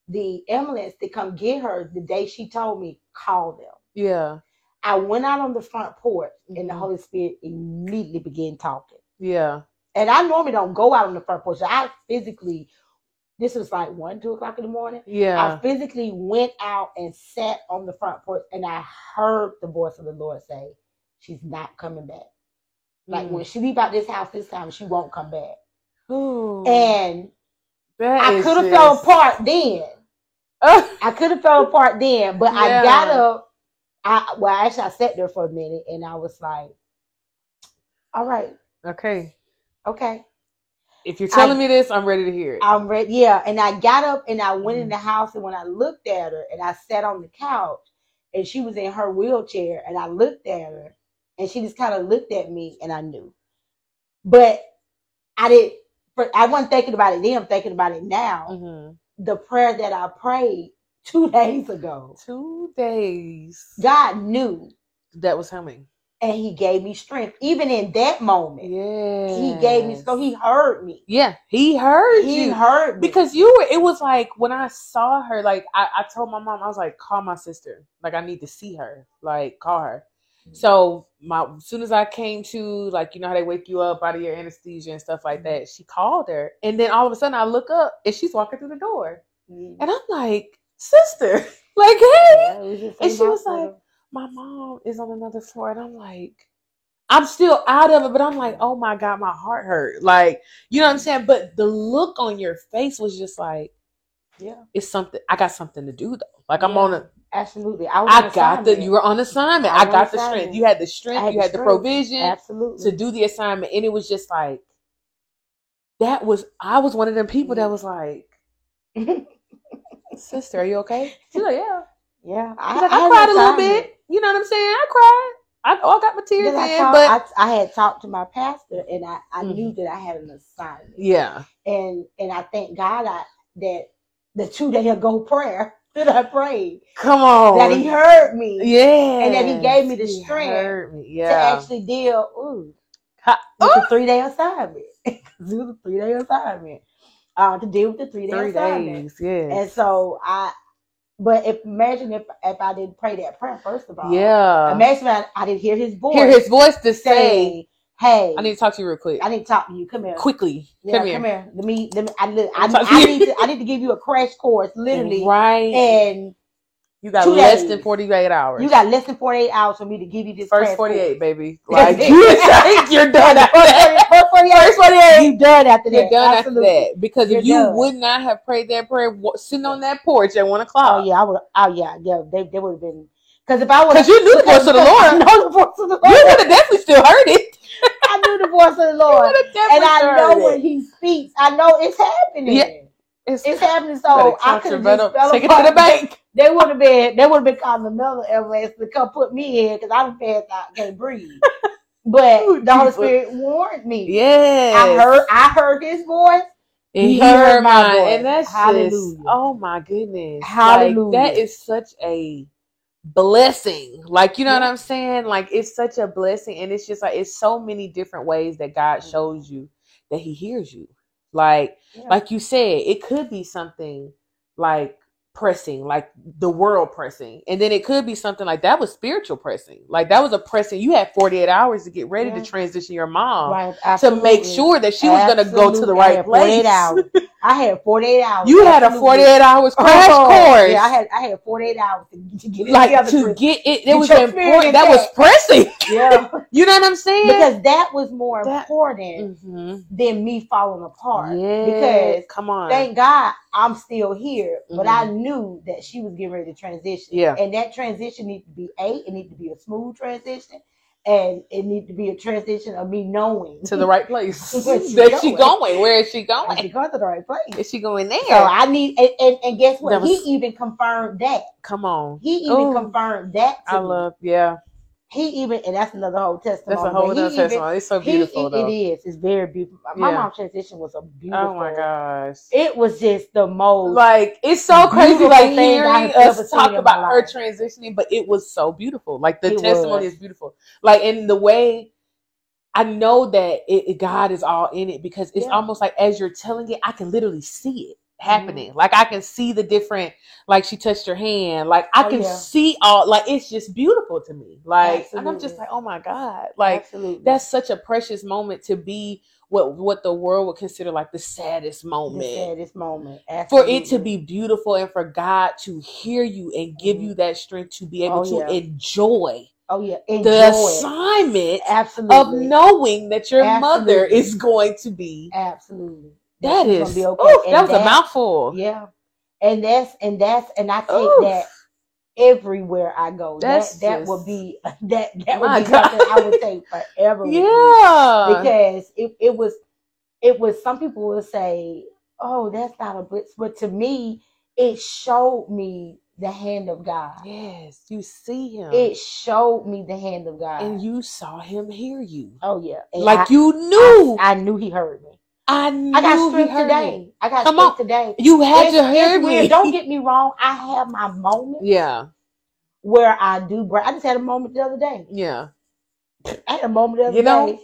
the ambulance to come get her, the day she told me call them, yeah, I went out on the front porch and the Mhm. Holy Spirit immediately began talking. yeah, And I normally don't go out on the front porch. I physically, this was like one, two o'clock in the morning. Yeah. I physically went out and sat on the front porch and I heard the voice of the Lord say, She's not coming back. Like Mm. when she leave out this house this time, she won't come back. Ooh, And I could have fell apart then. I could have fell apart then, but I got up. I well, actually, I sat there for a minute and I was like, "All right, okay, okay, if you're telling I- me this, I'm ready to hear it. I'm ready." Yeah, and I got up and I went in Mhm. the house, and when I looked at her, and I sat on the couch, and she was in her wheelchair, and I looked at her, and she just kind of looked at me, and I knew, but I did. not I wasn't thinking about it then. I'm thinking about it now. Mhm. The prayer that I prayed two days ago, Two days. God knew That was coming. and he gave me strength. Even in that moment, Yeah. he gave me so he heard me. Yeah, he heard He you. heard me. because you were it was like when i saw her like I, I told my mom i was like call my sister like i need to see her like call her so my as soon as i came to like you know how they wake you up out of your anesthesia and stuff like that she called her and then all of a sudden i look up and she's walking through the door Mhm. and i'm like sister. Like hey. Yeah, it was just and she was like, my mom is on another floor and i'm like i'm still out of it but i'm like oh my god my heart hurt. Like you know what i'm saying? But the look on your face was just like yeah, it's something i got something to do though. Like i'm on a absolutely. I was i got the you were on assignment. I i got on the strength. you had the strength had you had the strength. provision absolutely. to do the assignment and it was just like that was i was one of them people that was like sister are you okay she's like yeah yeah, She's like, I, an cried a little bit. You know what I'm saying? I cried. I, oh, I got my tears Then I, in, talked- but I, I had talked to my pastor, and I, I Mhm. knew that I had an assignment. yeah, and and I thank God I, that the two day ago prayer that I prayed come on. that He heard me yeah, and that he gave me the strength Heard me. to actually deal ooh, with oh, the three day assignment. it was a three day assignment uh, to deal with the three three days. Yes. And so I, but if imagine if if I didn't pray that prayer first of all, yeah. Imagine if I, I didn't hear His voice. Hear his voice to say, "Hey, "I need to talk to you real quick, I need to talk to you. Come here." quickly. Yeah, come here." come here. Let me. Let me. I, I, I'm I need to. I need to give you a crash course, literally. right. And you got two less days. than forty eight hours. you got less than forty eight hours for me to give you this first forty eight, course. baby. Like you think you're done after that. First 48. First forty eight. You done after that. You're done Absolutely. after that because You're if you done. would not have prayed that prayer sitting on that porch at one oh, o'clock, Oh yeah, I would. Oh yeah, yeah. They, they would have been. Because if I would, because you knew the voice of the I Lord, know the voice of the Lord. you would have definitely still heard it. I knew the voice of the Lord, would have definitely and I know heard when. He speaks. I know it's happening. Yeah. It's, It's happening. So I could just fell take it to the bank. They would have been. They would have been calling another ambulance to come put me in because I'm passed out, can't breathe. But Ooh, the Holy Spirit warned me. Yes, I heard. I heard His voice. and He he heard heard my voice. and that's Hallelujah. just oh my goodness, Hallelujah. Like, that is such a blessing. Like you know what I'm saying? Like it's such a blessing, and it's just like it's so many different ways that God Mhm. shows you that He hears you. Like Yeah. like you said, it could be something like pressing, like the world pressing. And then it could be something like that was spiritual pressing. Like that was a pressing. You had 48 hours to get ready Yeah. to transition your mom right. to make sure that she was going to go to the Absolutely. I right place. hours. I had 48 hours. You had a 48 hours crash Oh, course. Yeah, I had I had 48 hours to, get it like to get it, it Get was important. That was pressing. yeah, You know what I'm saying? because that was more That- important Mhm. than me falling apart. yeah, Because come on. thank God I'm still here, but Mhm. I knew that she was getting ready to transition. Yeah. And that transition needed to be a, it needed to be a smooth transition, and it needed to be a transition of me knowing to the right place. She Where's she going? Where is she Is going? she going to the right place? Is she going there? So I need, and, and, and guess what? Was- he even confirmed that. come on. He even Ooh. confirmed that. I me. love, yeah. He even, and that's another whole testimony. That's a whole he other testimony. It's so beautiful, it- though. it is. It's very beautiful. My Yeah. mom's transition was a beautiful. Oh my gosh. It was just the most. like it's so crazy like hearing us talk about her transitioning but it was so beautiful like the It testimony was. is beautiful like in the way i know that it, it- god is all in it because it's Yeah. almost like as you're telling it i can literally see it happening like i can see the different like she touched her hand like i Oh, can yeah. see all like it's just beautiful to me like and i'm just like oh my god like Absolutely. that's such a precious moment to be what what the world would consider like the saddest moment the saddest moment. for it to be beautiful and for God to hear you and give Mhm. you that strength to be able Oh, to yeah. enjoy Oh yeah, enjoy the assignment Absolutely. of knowing that your mother is going to be. Absolutely. That is, gonna be okay. oof, that was a mouthful. Yeah, and that's and that's and I take Oof. that everywhere I go. That's that that just- would be that that would be something I would God. take forever. Yeah. because it, it was it was some people would say oh that's not a blitz but to me it showed me the hand of god yes, you see him. it showed me the hand of god and you saw him hear you. oh yeah And Like I- you knew. I, I knew he heard me I, knew i got strength today me. i got Come strength on. today You had It's- to hear me. don't get me wrong i have my moments Yeah. where i do break i just had a moment the other day Yeah. I had a moment the other day. You know, day,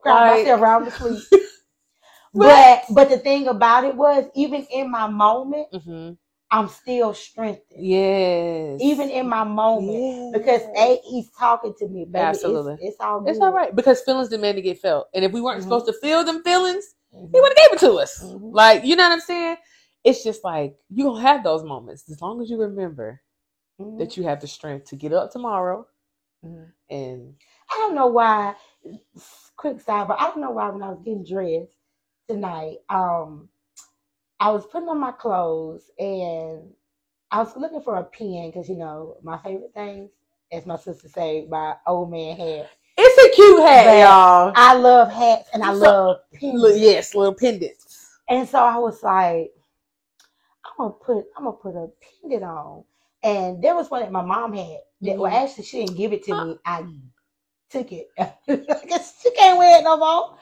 cried like- myself around the sleep. but but the thing about it was, even in my moment, hmm I'm still strengthened. Yes. Even in my moment. Yes. Because A, he's talking to me, baby. Absolutely. It's, it's all good. It's all right because feelings demand to get felt, and if we weren't Mhm. supposed to feel them feelings, Mhm. he would have gave it to us. Mhm. Like you know what I'm saying? It's just like you gonna have those moments as long as you remember Mhm. that you have the strength to get up tomorrow Mhm. and I don't know why. Quick side, but I don't know why when I was getting dressed tonight, um, I was putting on my clothes and I was looking for a pen because you know my favorite things, as my sister say, my old man hat. It's a cute hat, But y'all. I love hats and I So- love pens. Look, yes, little pendants. And so I was like, I'm gonna put I'm gonna put a pendant on. And there was one that my mom had that well Mhm. actually she didn't give it to me. I took it. Because she can't wear it no more.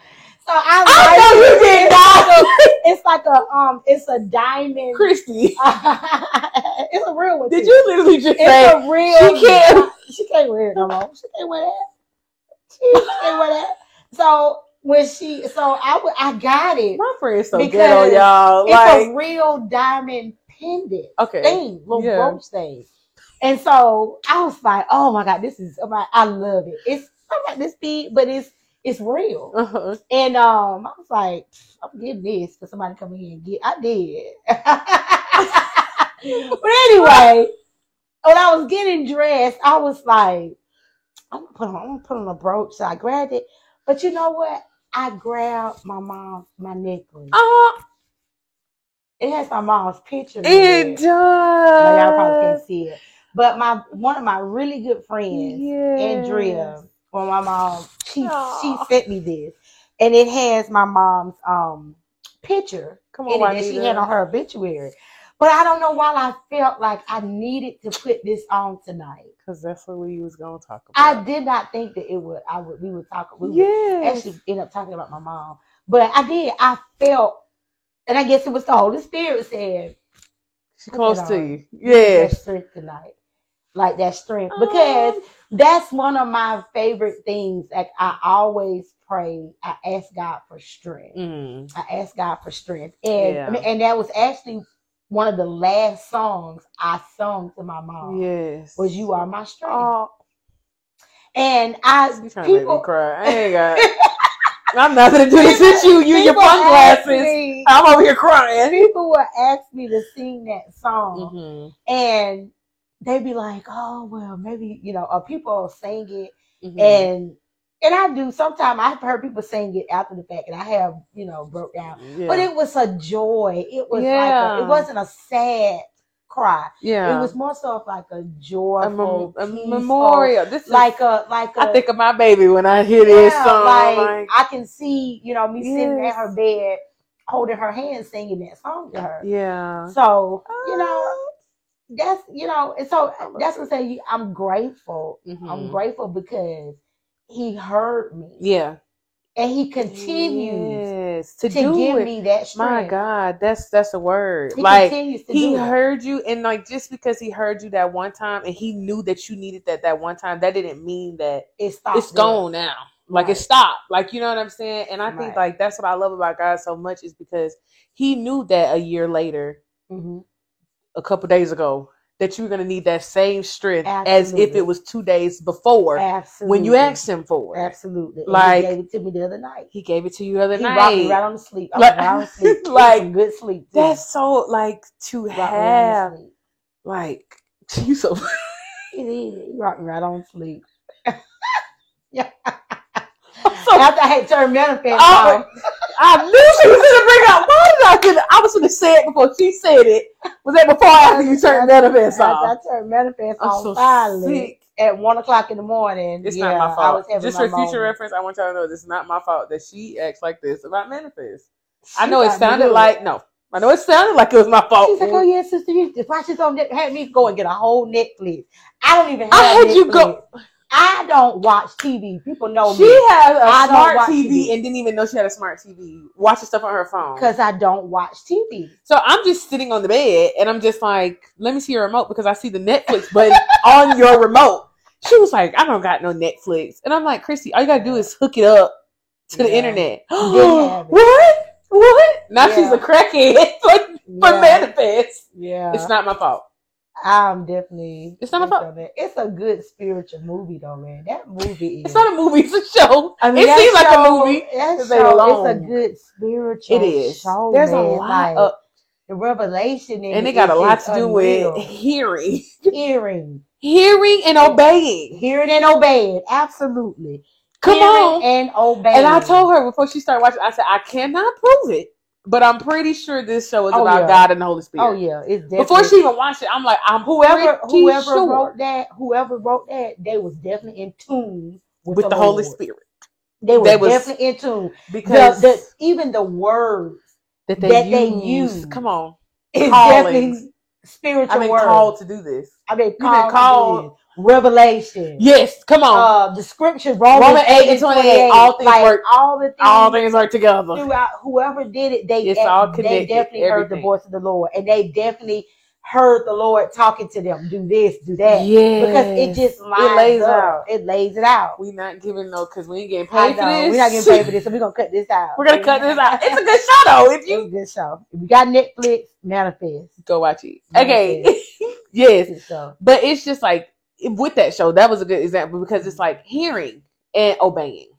So I, I know you did not, It's like a um it's a diamond Kristy. it's a real one. Did too. you literally just it's say a real she can't? she can't wear it no more. She can't wear that. She, she can't wear that. So when she so I I got it. My friend's so ghetto, y'all. It's a real diamond pendant okay, thing, little Yeah. brooch thing. And so I was like, oh my God, this is, I'm I love it. It's not like this big, but it's it's real. uh-huh. And um, I was like, I'm getting this for somebody come in here and get. I did. but anyway, when I was getting dressed, I was like, I'm gonna put on, I'm gonna put on a brooch. So I grabbed it. But you know what? I grabbed my mom my necklace. Oh, It has my mom's picture. it it. Now, y'all probably does. can't see it. But my one of my really good friends, Andrea, well, my mom, she Aw. she sent me this, and it has my mom's um picture Come on, it that she had on her obituary. But I don't know why I felt like I needed to put this on tonight. Because that's what we was gonna talk about. I did not think that it would. I would. We would talk. We would actually end up talking about my mom. But I did. I felt, and I guess it was the Holy Spirit said, "She close to you. "You Yeah. that strength tonight, like that strength, because Um, that's one of my favorite things. Like I always pray. I ask God for strength. mm, I ask God for strength, and Yeah. and that was actually one of the last songs I sung to my mom. yes. Was "You Are My Strength," Oh, and I you trying to make people me cry? I ain't got. I'm not gonna do this with you. You your people ask sunglasses. me- I'm over here crying. people would ask me to sing that song, Mhm, and they'd be like, "Oh well, maybe you know," or people sing it, mhm. and and I do. Sometimes I've heard people sing it after the fact, and I have you know broke down. yeah. But it was a joy. It was like Yeah. a, it wasn't a sad cry. yeah. It was more so of like a a, joyful, mem- a memorial. This is like a like a. I think of my baby when I hear this song. like, Like, I can see you know me sitting at her bed, holding her hand, singing that song to her. yeah. So you know that's you know, and so that's what I'm saying. I'm grateful. I'm Mhm. grateful because he heard me, Yeah. and he continues yes. to, to do give it. me that strength. My God, that's that's a word. he like continues to he do it. heard you, and like just because he heard you that one time, and he knew that you needed that that one time, that didn't mean that It stops it's there. gone now. Like it stopped. Like you know what I'm saying? And I think like that's what I love about God so much is because he knew that a year later, Mhm. a couple days ago, that you're gonna need that same strength as if it was two days before Absolutely. when you asked him for it. Absolutely. And Like- he gave it to me the other night. He gave it to you the other He night. rocked me right on the sleep. I Like- was right sleep. Like, good sleep. too. That's so like to Rocked have like you so. He rocked me right on sleep. yeah. so After I had turned manifest Oh, off, I knew she was gonna bring up. Why did I get? I was gonna say it before she said it. Was that before or after you turned manifest after off? I turned manifest I'm off so finally sick. at one o'clock in the morning. It's yeah, not my I was fault. Just my for future moment. reference, I want y'all to know this is not my fault that she acts like this about manifest. She I know it sounded good. like no. I know it sounded like it was my fault. She's like, oh yeah, sister, you just watch this on Net- had me go and get a whole Netflix. I don't even have I had you go- I don't watch TV. People know She me had a I smart TV TV. and didn't even know she had a smart TV. Watching stuff on her phone. because I don't watch TV. So I'm just sitting on the bed and I'm just like, let me see your remote because I see the Netflix button on your remote. She was like, I don't got no Netflix. And I'm like, Kristy, all you gotta do is hook it up to the internet. didn't have it. what? What? Now she's a crackhead for, for Yeah. manifest. Yeah. It's not my fault. I'm definitely. It's not with that. It's a good spiritual movie though, man. That movie is. It's not a movie, it's a show. I mean, it seems like a movie. That show is a good spiritual. It is. Show, There's a lot Like, of, the revelation in and it it got a lot to do unreal. with hearing, hearing, hearing and obeying. hearing and obeying. Absolutely. Come Hearing on. and obeying. And I told her before she started watching, I said, I cannot prove it, but I'm pretty sure this show is Oh, about yeah. God and the Holy Spirit. Oh yeah, it's definitely. Before she even watched it, I'm like, I'm whoever whoever sure wrote that, whoever wrote that, they was definitely in tune with, with the Holy Lord. Spirit They were They was- definitely in tune. because the, the, even the words that they that they use. Come on, is definitely spiritual I've been called to do this. I've been been called. Called- to do this. Revelation. Yes, come on. Uh, the scriptures, Romans, Romans 8 and 28, all things like, work- all the things, All things work together. throughout whoever did it, they It's all they connected, definitely heard the voice of the Lord, and they definitely heard the Lord talking to them. Do this, do that, Yeah, because it just it lays up. out. It lays it out. We're not giving no because we ain't getting paid for this. We're not getting paid for this, so we're gonna cut this out. We're gonna cut this out. It's a good show though. If you It's a good show. If you got Netflix, manifest. go watch it, Manifest. okay. yes. But it's just like with that show, that was a good example because it's like hearing and obeying.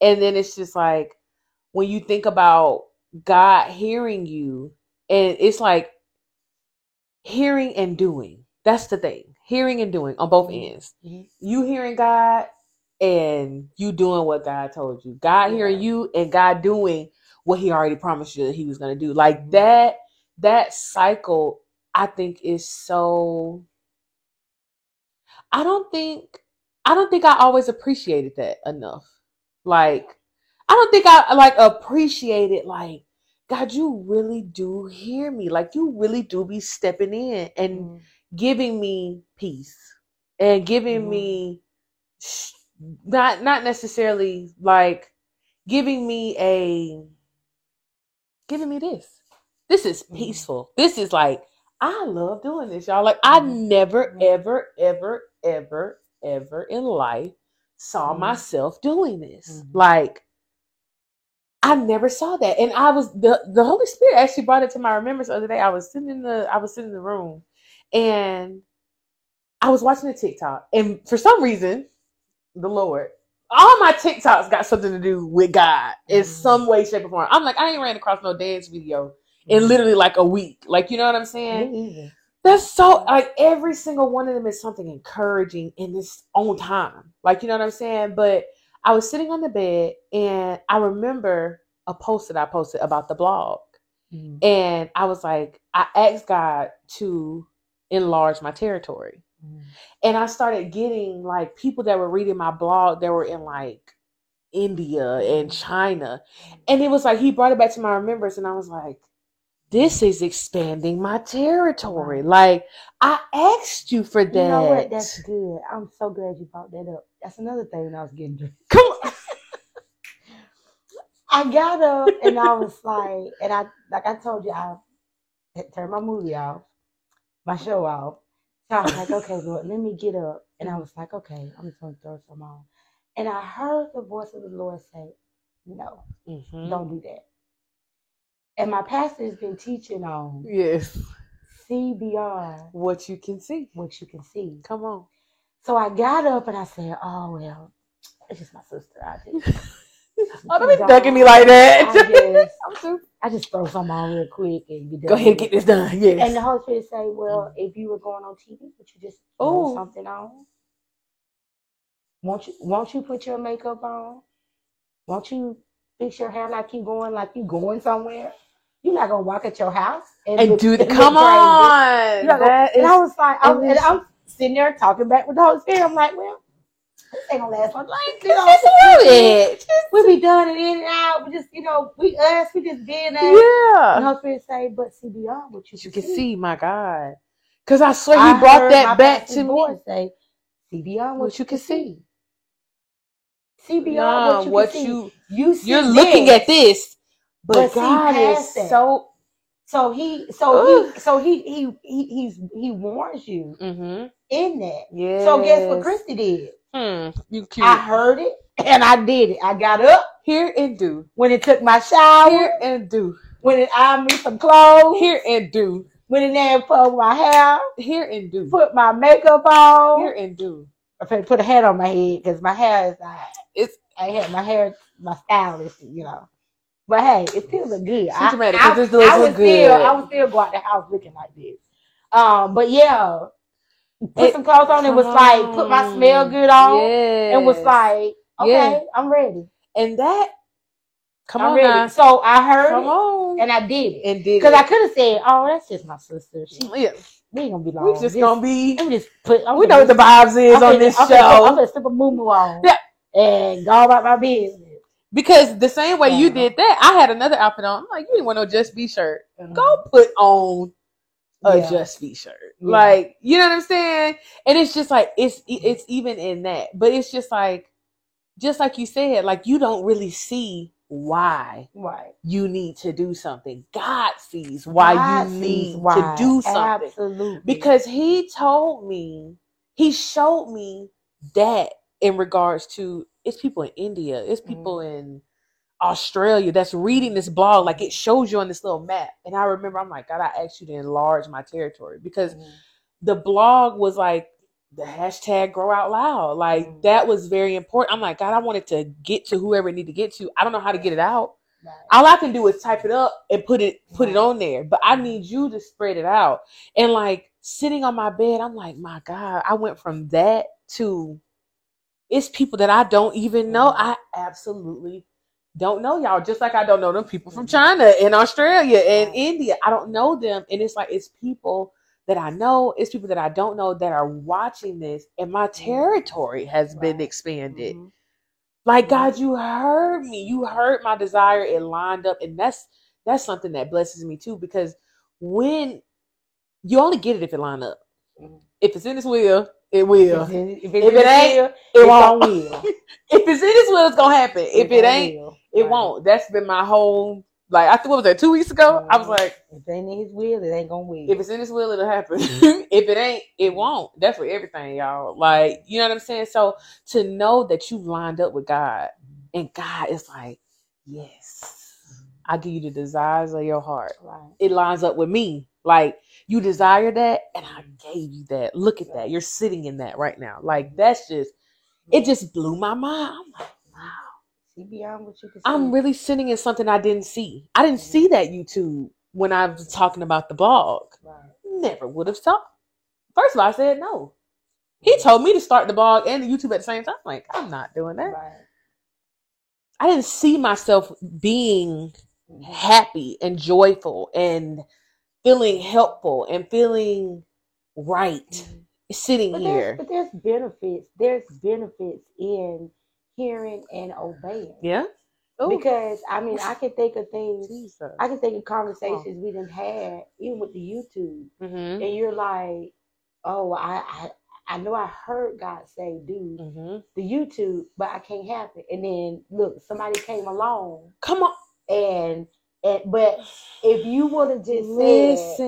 And then it's just like when you think about God hearing you, and it's like hearing and doing. That's the thing. Hearing and doing on both Mhm. ends. Mhm. You hearing God and you doing what God told you. God hearing you and God doing what he already promised you that he was going to do. Like Mhm. that that cycle I think is so I don't think I don't think I always appreciated that enough. Like I don't think I like appreciated like God, you really do hear me. Like you really do be stepping in and Mhm. giving me peace and giving Mhm. me sh- not not necessarily like giving me a giving me this. This is Mhm. peaceful. This is like I love doing this, y'all. Like I never, ever, ever, ever, ever in life saw Mhm. myself doing this. Mhm. Like I never saw that, and I was the the Holy Spirit actually brought it to my remembrance the other day. I was sitting in the I was sitting in the room, and I was watching a TikTok, and for some reason, the Lord, all my TikToks got something to do with God in Mhm. some way, shape, or form. I'm like, I ain't ran across no dance video in Mhm. literally like a week. Like, you know what I'm saying? That's so like every single one of them is something encouraging in its own time. Like, you know what I'm saying? But I was sitting on the bed and I remember a post that I posted about the blog. Mhm. And I was like, I asked God to enlarge my territory. Mhm. And I started getting like people that were reading my blog that were in like India and China. And it was like he brought it back to my remembrance and I was like, this is expanding my territory. Like I asked you for that. You know what? That's good. I'm so glad you brought that up. That's another thing I was getting to. Come on. I got up and I was like, and I like I told you, I turned my movie off, my show off. So I was like, okay, Lord, let me get up. And I was like, okay, I'm just gonna throw some on. And I heard the voice of the Lord say, No, Mhm. don't do that. And my pastor has been teaching on Yes. see beyond What you can see. what you can see. Come on. So I got up and I said, Oh well, it's just my sister. I just Oh, don't be ducking me like that. I just, I'm too- I just throw something on real quick and be done. Go ahead and get this done. Yes. And the Holy Spirit say, Well, mm-hmm. if you were going on TV, would you just throw Ooh. something on? Won't you won't you put your makeup on? Won't you fix your hair like you going like you going somewhere? You're not gonna walk at your house and, and do the come on. You're not gonna- That and I was like, I'm, and and I'm sitting there talking back with the Holy Spirit. I'm like, well, this ain't gonna last much. like You know, just do it. we be done and in and out. We just, you know, we us, we just being there. And Yeah. Holy Spirit say, but see beyond what you, You can see, my God. Because I swear he I brought that back to me. voice Say, see beyond what, What you can see. See beyond Nah, what you what can see. you You see you're looking at this, but, but God is that. so So he, so Ooh. he, so he, he, he, he's he warns you Mm-hmm. in that. Yeah. So guess what Kristy did? Hmm. You cute. I heard it and I did it. I got up here and do. when it took my shower, Hear and do. when it ironed me some clothes, here and do. when it then put my hair, here and do. put my makeup on. here and do. I put a hat on my head because my hair is like It's I had my hair, my style is, you know. But hey, it still look good. She's dramatic, I, 'cause this I, I would look still. I would still go out the house looking like this. Um, but yeah, put It- some clothes on. It was come like put my smell good on, Yes. and was like, okay, Yeah. I'm ready. and that. Come I'm on ready. now. So I heard Come it, on. and I did it and did because. I could have said, "Oh, that's just my sister. She, yeah, we ain't gonna be long. we just gonna be. Me just put. I'm We know what the vibes is I'm on this I'm finna- I'm show gonna slip a moo on, Yeah. and go about my business. Because the same way you did that, I had another outfit on. I'm like, you didn't want no Just Be shirt. Mhm. Go put on a Yeah. Just Be shirt. Yeah. Like, you know what I'm saying? And it's just like it's it's even in that, but it's just like, just like you said, like you don't really see why Right. you need to do something. God sees why God you need why. to do something. Absolutely. Because he told me, he showed me that in regards to it's people in India, it's people in Australia that's reading this blog. Like it shows you on this little map. And I remember I'm like, God, I asked you to enlarge my territory because Mhm. the blog was like the hashtag grow out loud. Like Mhm. that was very important. I'm like, God, I wanted to get to whoever it need to get to. I don't know how to get it out. Right. All I can do is type it up and put it put it on there. But I need you to spread it out. And like sitting on my bed, I'm like, my God, I went from that to it's people that I don't even know. I absolutely don't know y'all. Just like I don't know them people from China and Australia and. India. I don't know them. And it's like it's people that I know, it's people that I don't know that are watching this, and my territory has been expanded Mhm. like god you heard me you heard my desire it lined up and that's that's something that blesses me too because when you only get it if it line up Mhm. if it's in his will it will. If, it- if, If it ain't, will, it won't will. if it's in his will it's gonna happen. If it on ain't will. it Right. won't. That's been my whole like i think what was that two weeks ago? I was like If it ain't in his will, it ain't gonna will. if it's in his will it'll happen. Mm-hmm. If it ain't it won't. That's for everything y'all. Like you know what i'm saying? So to know that you lined up with god and god is like yes i give you the desires of your heart. Right. it lines up with me. Like you desire that and i mm-hmm. gave you that look at that you're sitting in that right now like that's just it mm-hmm. just blew my mind i'm like wow See beyond what you can see. i'm really sitting in something i didn't see i didn't mm-hmm. see that youtube when i was talking about the blog Right. never would have thought. First of all, I said no. He told me to start the blog and the YouTube at the same time. Like, I'm not doing that. Right. I didn't see myself being happy and joyful and feeling helpful and feeling right Mhm. sitting But here. there's, but there's benefits. There's benefits in hearing and obeying. Yeah. Ooh, Because I mean, I can think of things. Jesus. I can think of conversations we didn't had, even with the YouTube, Mm-hmm. and you're like, "Oh, I, I, I know I heard God say do Mm-hmm. the YouTube, but I can't have it." And then look, somebody came along, Come on. and and but if you would have just said,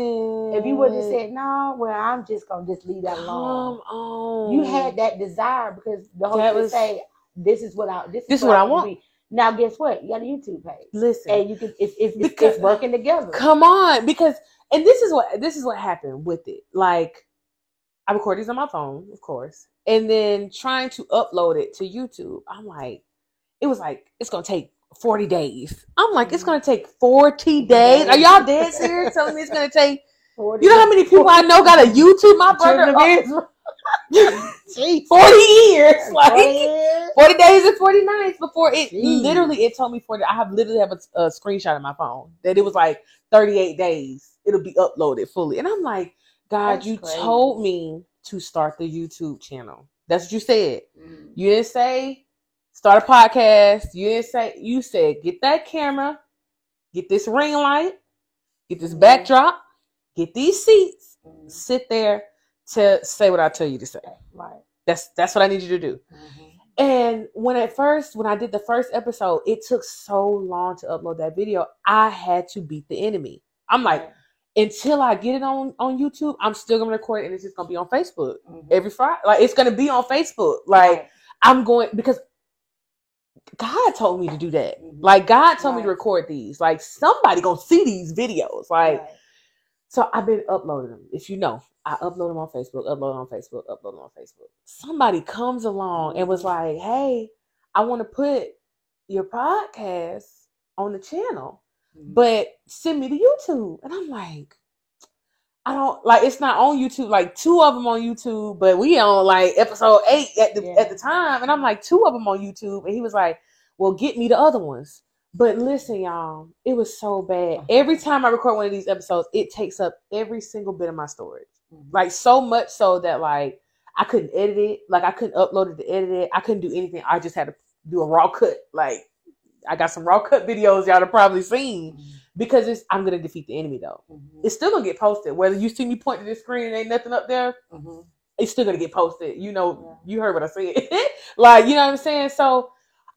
if you would have said, "No, well, I'm just gonna just leave that come alone," on. you had that desire because the Holy That Spirit was- say, "This is what I this, This is what I want." be." Now, guess what? You got a YouTube page, Listen. and you can it's it's, it's, Because- it's working together. Come on, because and this is what this is what happened with it. Like I record these on my phone, of course, and then trying to upload it to YouTube. I'm like, it was like it's gonna take 40 days. I'm like, it's gonna take 40 days. Are y'all dead serious? Telling me it's gonna take you know how many people I know got a YouTube? My brother, oh, 40 years, like Like, 40 days and 40 nights before it Jeez. literally it told me 40 i have literally have a, a screenshot of my phone that it was like 38 days it'll be uploaded fully and i'm like god That's you crazy. told me to start the youtube channel that's what you said Mm. you didn't say start a podcast you didn't say you said get that camera get this ring light get this backdrop get these seats sit there to say what i tell you to say Right. that's that's what i need you to do Mhm. and when at first, when I did the first episode, it took so long to upload that video. I had to beat the enemy. I'm like, Right. until I get it on on YouTube, I'm still gonna record it and it's just gonna be on Facebook Mhm. every Friday. Like it's gonna be on Facebook. Like Right. I'm going because God told me to do that. Mhm. Like God told me to record these. Like somebody gonna see these videos. Like Right. so I've been uploading them. If you know, I upload them on Facebook, upload them on Facebook, upload them on Facebook. Somebody comes along and was like, "Hey, I want to put your podcast on the channel, Mhm. but send me to YouTube." And I'm like, I don't like it's not on YouTube. Like two of them on YouTube, but we on like episode eight at the Yeah. at the time, and I'm like two of them on YouTube, and he was like, "Well, get me the other ones." But listen, y'all, it was so bad. Uh-huh. Every time I record one of these episodes, it takes up every single bit of my storage. Mhm. Like so much so that like I couldn't edit it. Like I couldn't upload it to edit it. I couldn't do anything. I just had to do a raw cut. Like I got some raw cut videos y'all have probably seen Mhm. because it's I'm gonna defeat the enemy though. Mhm. It's still gonna get posted. Whether you see me point to the screen and ain't nothing up there, Mhm. it's still gonna get posted. You know, Yeah. you heard what I said. like, you know what I'm saying? So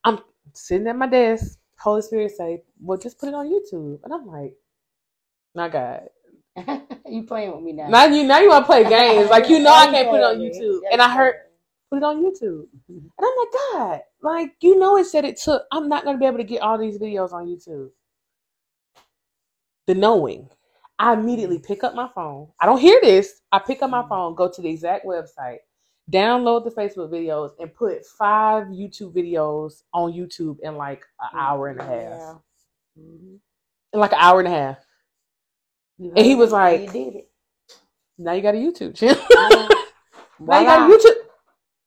I'm sitting at my desk. Holy Spirit say, Well, just put it on YouTube. And I'm like, "My God. you playing with me now? Now you now you wanna play games. Like you know I can't put it on YouTube. And I heard put it on YouTube. Mhm. And I'm like, God, like you know it said it took I'm not gonna be able to get all these videos on YouTube. The knowing. I immediately pick up my phone. I don't hear this. I pick up my Mhm. phone, go to the exact website, download the Facebook videos, and put five YouTube videos on YouTube in like an hour and a half. Yeah. Mhm. In like an hour and a half. You And he was like- "You did it." Now you got a YouTube channel. Now you got a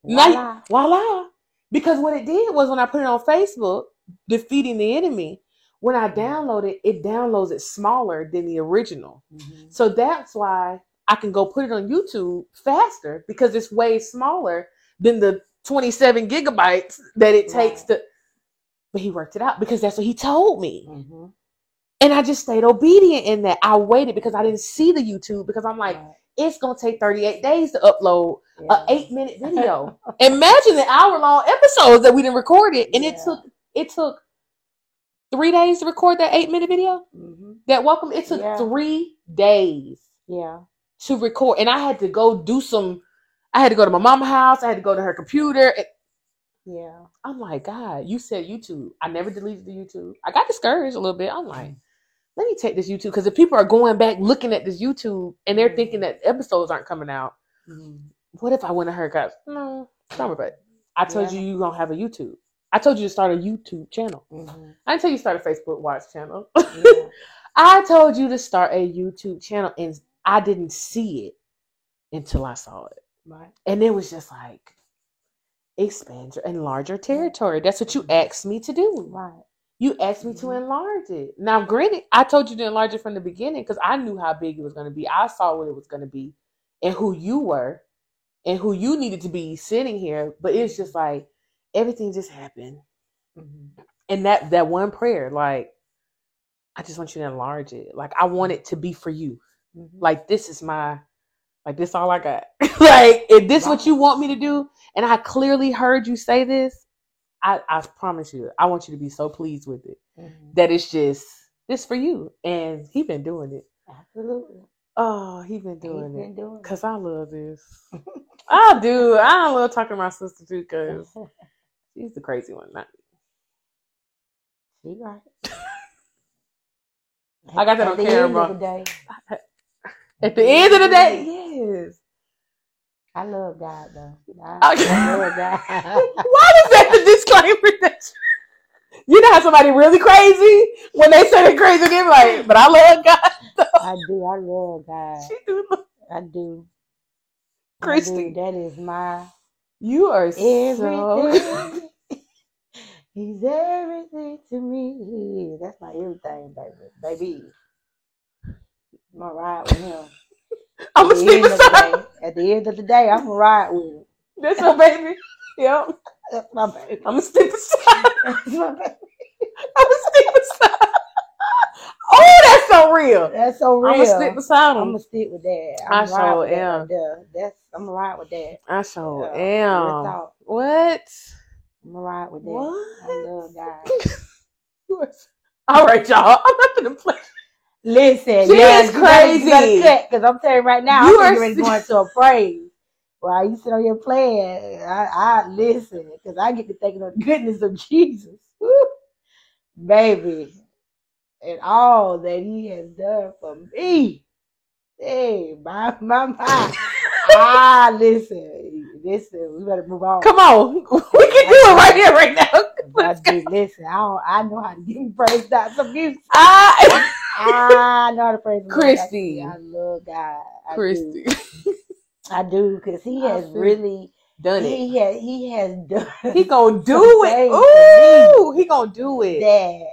Voila. Now Voila. Because what it did was when I put it on Facebook, defeating the enemy, when I download it, it downloads it smaller than the original. Mhm. So that's why I can go put it on YouTube faster because it's way smaller than the 27 gigabytes that it takes Right. to. But he worked it out because that's what he told me. Mhm. And I just stayed obedient in that. I waited because I didn't see the YouTube because I'm like, Right. It's going to take 38 days to upload a Yeah. eight minute video. Imagine the hour long episodes that we didn't record it, and it took it took three days to record that eight minute video. Mhm. That welcome, it took Yeah. three days Yeah. to record, and I had to go do some. I had to go to my mama's house. I had to go to her computer. Yeah. I'm like, God, you said YouTube. I never deleted the YouTube. I got discouraged a little bit. I'm like, let me take this YouTube because if people are going back looking at this YouTube and they're thinking that episodes aren't coming out, Mhm. what if I went to her guys? No, summer, but I told Yeah. you you gonna have a YouTube. I told you to start a YouTube channel. Mhm. I didn't tell you to start a Facebook Watch channel. Yeah. I told you to start a YouTube channel, and I didn't see it until I saw it, Right. and it was just like expand your enlarge your territory. That's what you asked me to do. Right. You asked me to Mhm. enlarge it. Now, granted, I told you to enlarge it from the beginning because I knew how big it was going to be. I saw what it was going to be and who you were and who you needed to be sitting here. But it's just like everything just happened. Mhm. And that that one prayer, like, I just want you to enlarge it. Like, I want it to be for you. Mhm. Like, this is my, like, this all I got. like, if this is what you want me to do, and I clearly heard you say this, I, I promise you, I want you to be so pleased with it Mhm. that it's just this for you. And he been doing it. Absolutely. Oh, he been He's doing been it. doing it. Cause I love this. I do. I love talking to my sister too, cause she's the crazy one. Not me. She right. I got that At on the camera. end of the day, at the end of the day, yes. I love God though. I, Okay. I love God. Why is that the disclaimer that you know how somebody really crazy when they say they're crazy, they be like, but I love God. Though. I do. I love God. She do look- I do. I Kristy. do. That is my You are so everything. He's everything to me. That's my everything, baby. Baby. I'm ride with him. I'm At a the sleep beside. At the end of the day, I'm gonna ride with him. That's my baby. Yep. That's my baby. I'm a sleep beside. That's my baby. I'm a sleep beside. Oh, that's so real. That's so real. I'm gonna sleep beside him. I'm gonna stick with that. I I'm gonna sure with that am. right. That's I'm gonna ride with that. I sure Yeah, am. What? I'm gonna ride with that. I What? love God. All right, y'all. I'm not gonna play. Listen, She yeah, is you you better crazy. Cause I'm telling you right now, You I'm are ready s- going to a praise. While you sit on your plan, I, I listen, cause I get to thinking of the goodness of Jesus, Woo. baby, and all that He has done for me. Hey, my my my. ah, listen, listen, we better move on. Come on, we can do it right here, right now. I do, listen, I don't, I know how to give praise out some music. I, Ah, I know how to praise. Kristy. I love God. I Kristy, do. I do because He has really, done it. He has, He has done He gonna do it. Ooh, he gonna do it. that.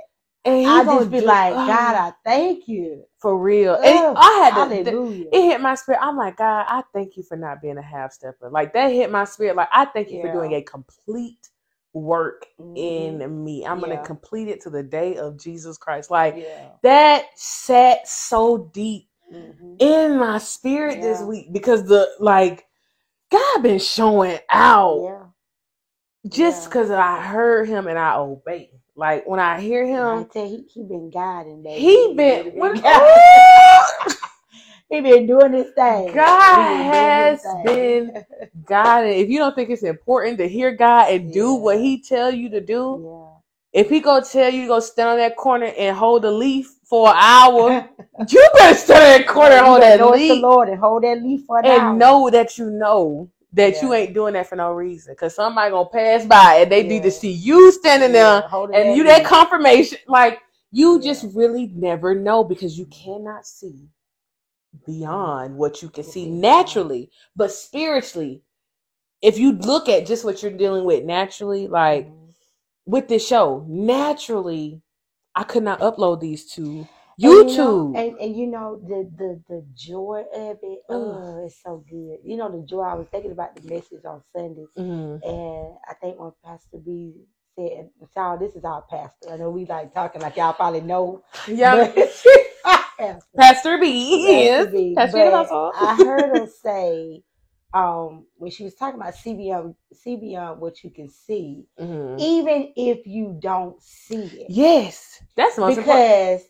And he I just be like, oh, God, I thank you. for real. And I had to. hallelujah. It hit my spirit. I'm like, God, I thank you for not being a half stepper. Like that hit my spirit. Like I thank you for doing a complete work Mhm. in me. I'm Yeah. gonna complete it to the day of Jesus Christ. Like yeah. that sat so deep Mhm. in my spirit this week because the like God been showing out Yeah. just Yeah. because I heard him and I obey. Like when I hear I him, tell you, he, he been guiding, baby. he been guiding. Ooh! He been doing his thing. God been has thing. God, and if you don't think it's important to hear God and do what He tell you to do, yeah. if He go tell you to go stand on that corner and hold a leaf for an hour, you better stand on that corner and hold that know it's the leaf Lord and hold that leaf for an hour. and know that you know that you ain't doing that for no reason. Cause somebody gonna pass by and they need to see you standing Yeah, there holding and you that confirmation. Like you Yeah. just really never know because you mm-hmm. cannot see beyond what you can see naturally, but spiritually. If you look at just what you're dealing with naturally, like Mhm. with this show, naturally, I could not upload these to And you know- YouTube. and, and you know the the the joy of it. Oh, it's so good. You know the joy. I was thinking about the message on Sunday, Mhm. and I think when Pastor B said, "Child, this is our pastor." I know we like talking like y'all probably know. Yeah, but- Pastor. Pastor B, Pastor B. Pastor But. I heard her say um, when she was talking about see beyond what you can see, Mhm. even if you don't see it. Yes, that's most important. because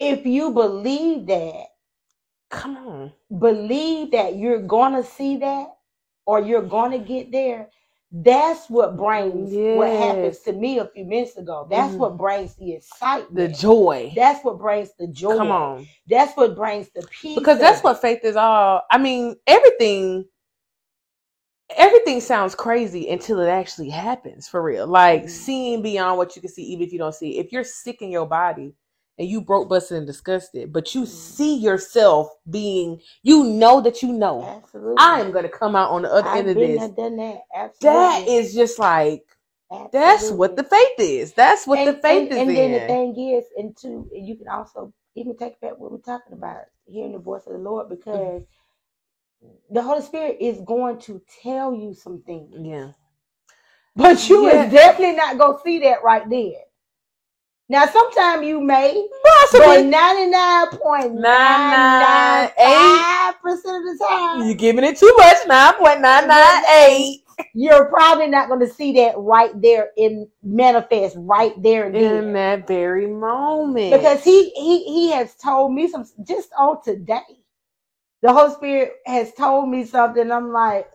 if you believe that, Come on, believe that you're gonna see that or you're gonna get there. That's what brings what happens to me a few minutes ago. That's Mhm. what brings the excitement. the joy. That's what brings the joy. Come on, That's what brings the peace. because that's what faith is all. I mean, everything. Everything sounds crazy until it actually happens for real. Like Mhm. seeing beyond what you can see, even if you don't see. it. If you're sick in your body and you broke, busted, and disgusted, but you Mhm. see yourself being, you know that you know, Absolutely. I am gonna come out on the other I've end of this. that. Absolutely. That is just like that's what the faith is. That's what the faith and, is and in. then the thing is, and two, you can also even take back what we're talking about, hearing the voice of the Lord, Mm-hmm. because the Holy Spirit is going to tell you some things, yeah. but you Yeah. is definitely not gonna see that right there. Now, sometimes you may, Possibly. but ninety nine point nine nine five percent of the time, You're giving it too much. Nine point nine nine eight. you're probably not going to see that right there in manifest right there then. In that very moment. because he he he has told me some just on today. The Holy Spirit has told me something. I'm like,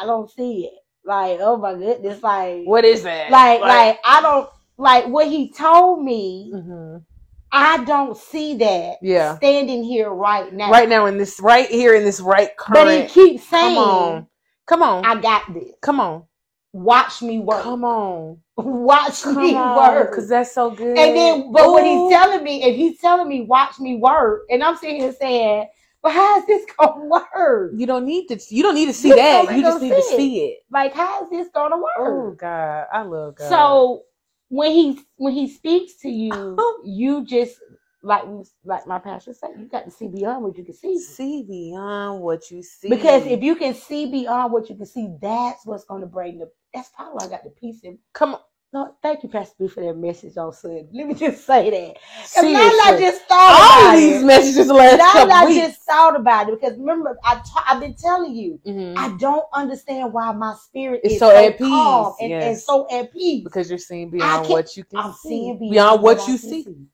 I don't see it. Like, oh my goodness, like, what is that? like, like, I don't like what he told me. Mhm. I don't see that. Yeah. standing here right now. right now in this right here in this right but he current. keeps Come saying, on. Come on. "I got this. Come on. Watch me work. Come on. Watch Come me on. work." Because that's so good. And then, but Ooh. he's telling me, if he's telling me, watch me work, and I'm sitting here saying, well, how is this gonna work? you don't need to you don't need to see You that. You just need need to see see it. Like, how is this gonna work? Oh God. I love God. so when he when he speaks to you, you just like like my pastor said, you got to see beyond what you can see. see beyond what you see. Because if you can see beyond what you can see, that's what's gonna bring the. That's probably why I got the peace in. come on, No, thank you, Pastor B, for that message on Sunday. Let me just say that. 'Cause now seriously, I just thought all about these it. messages the last now couple I weeks. just thought about it because remember I I've been telling you Mhm. I don't understand why my spirit It's is so at peace, calm and, and so at peace. because you're seeing beyond what you can I'm see. seeing beyond, beyond, what I you can see.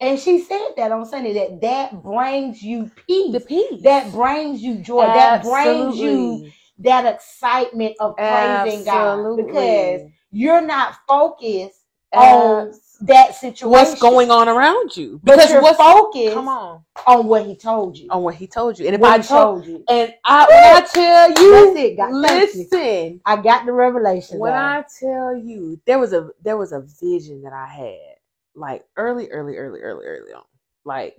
And she said that on Sunday that that brings you peace. The peace. that brings you joy. That brings you that excitement of praising God because Absolutely. You're not focused on that situation. what's going on around you? Because you're what's focused come on on what He told you. on what he told you, and if what I told told you. and I when I tell you, it, God. Thank you. listen. I got the revelation. When God. I tell you, there was a there was a vision that I had, like early, early, early, early, early on, like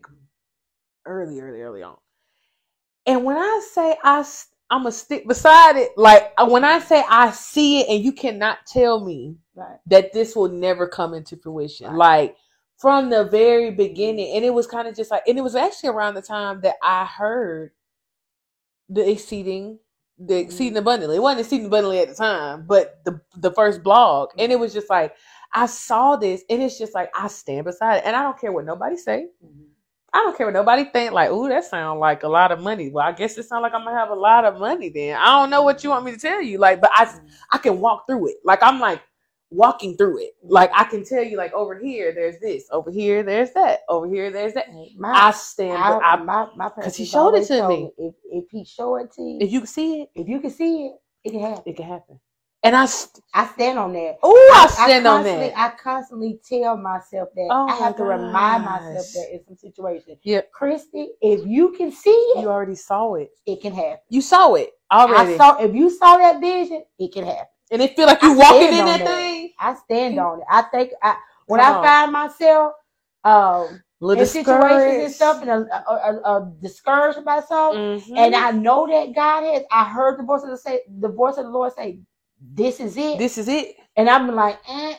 early, early, early on. And when I say I, I'm gonna stick beside it. Like uh, when I say I see it, and you cannot tell me right. that this will never come into fruition. Right. Like from the very beginning, and it was kind of just like, and it was actually around the time that I heard the exceeding, the Mhm. exceeding abundantly. It wasn't exceeding abundantly at the time, but the the first blog, and it was just like I saw this, and it's just like I stand beside it, and I don't care what nobody say. Mhm. I don't care what nobody think. Like, ooh, that sounds like a lot of money. Well, I guess it sounds like I'm gonna have a lot of money then. I don't know what you want me to tell you. Like, but I I can walk through it. Like I'm like walking through it. Like I can tell you, like over here, there's this. Over here, there's that. Over here, there's that. My, I stand. I, I, my, my 'cause he showed it to me. If, if he show it to you, if you can see it, if you can see it, it can happen. it can happen. And I, st- I stand on that. oh, I stand on constantly, that. I constantly tell myself that. Oh I have my to remind myself that in some situations. Yep. Kristy, if you can see it, You already saw it. it can happen. You saw it already, I saw if you saw that vision, it can happen. and it feel like you I walking in on that, that. thing. I stand on it. I think I when Come I on. find myself um Little in situations and stuff and uh, uh, uh, discouraged about something, Mhm. and I know that God has. I heard the voice of the say the voice of the Lord say, "This is it," this is it. and I'm like, eh.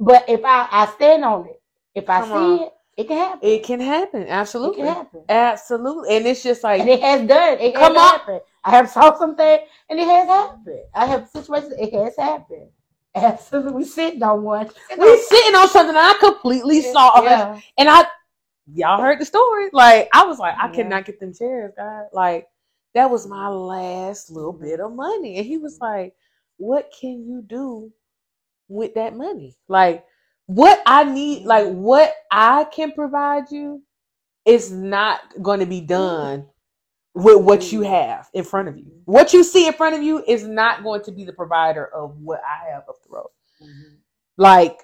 but if I I stand on it, if I Come see on. it, it can happen. It can happen. Absolutely. It can happen. Absolutely. And it's just like And it has done. It Come has on. happened. I have saw something, and it has happened. I have situations. It has happened. Absolutely, we sitting on one. we sitting on something I completely saw. Yeah. And I, y'all heard the story. Like I was like, I Yeah. cannot get them chairs, God. Like that was my last little bit of money, and he was like, "What can you do with that money? Like what I need, like what I can provide you, is not going to be done." With what you have in front of you, what you see in front of you is not going to be the provider of what I have up the road. Mhm. Like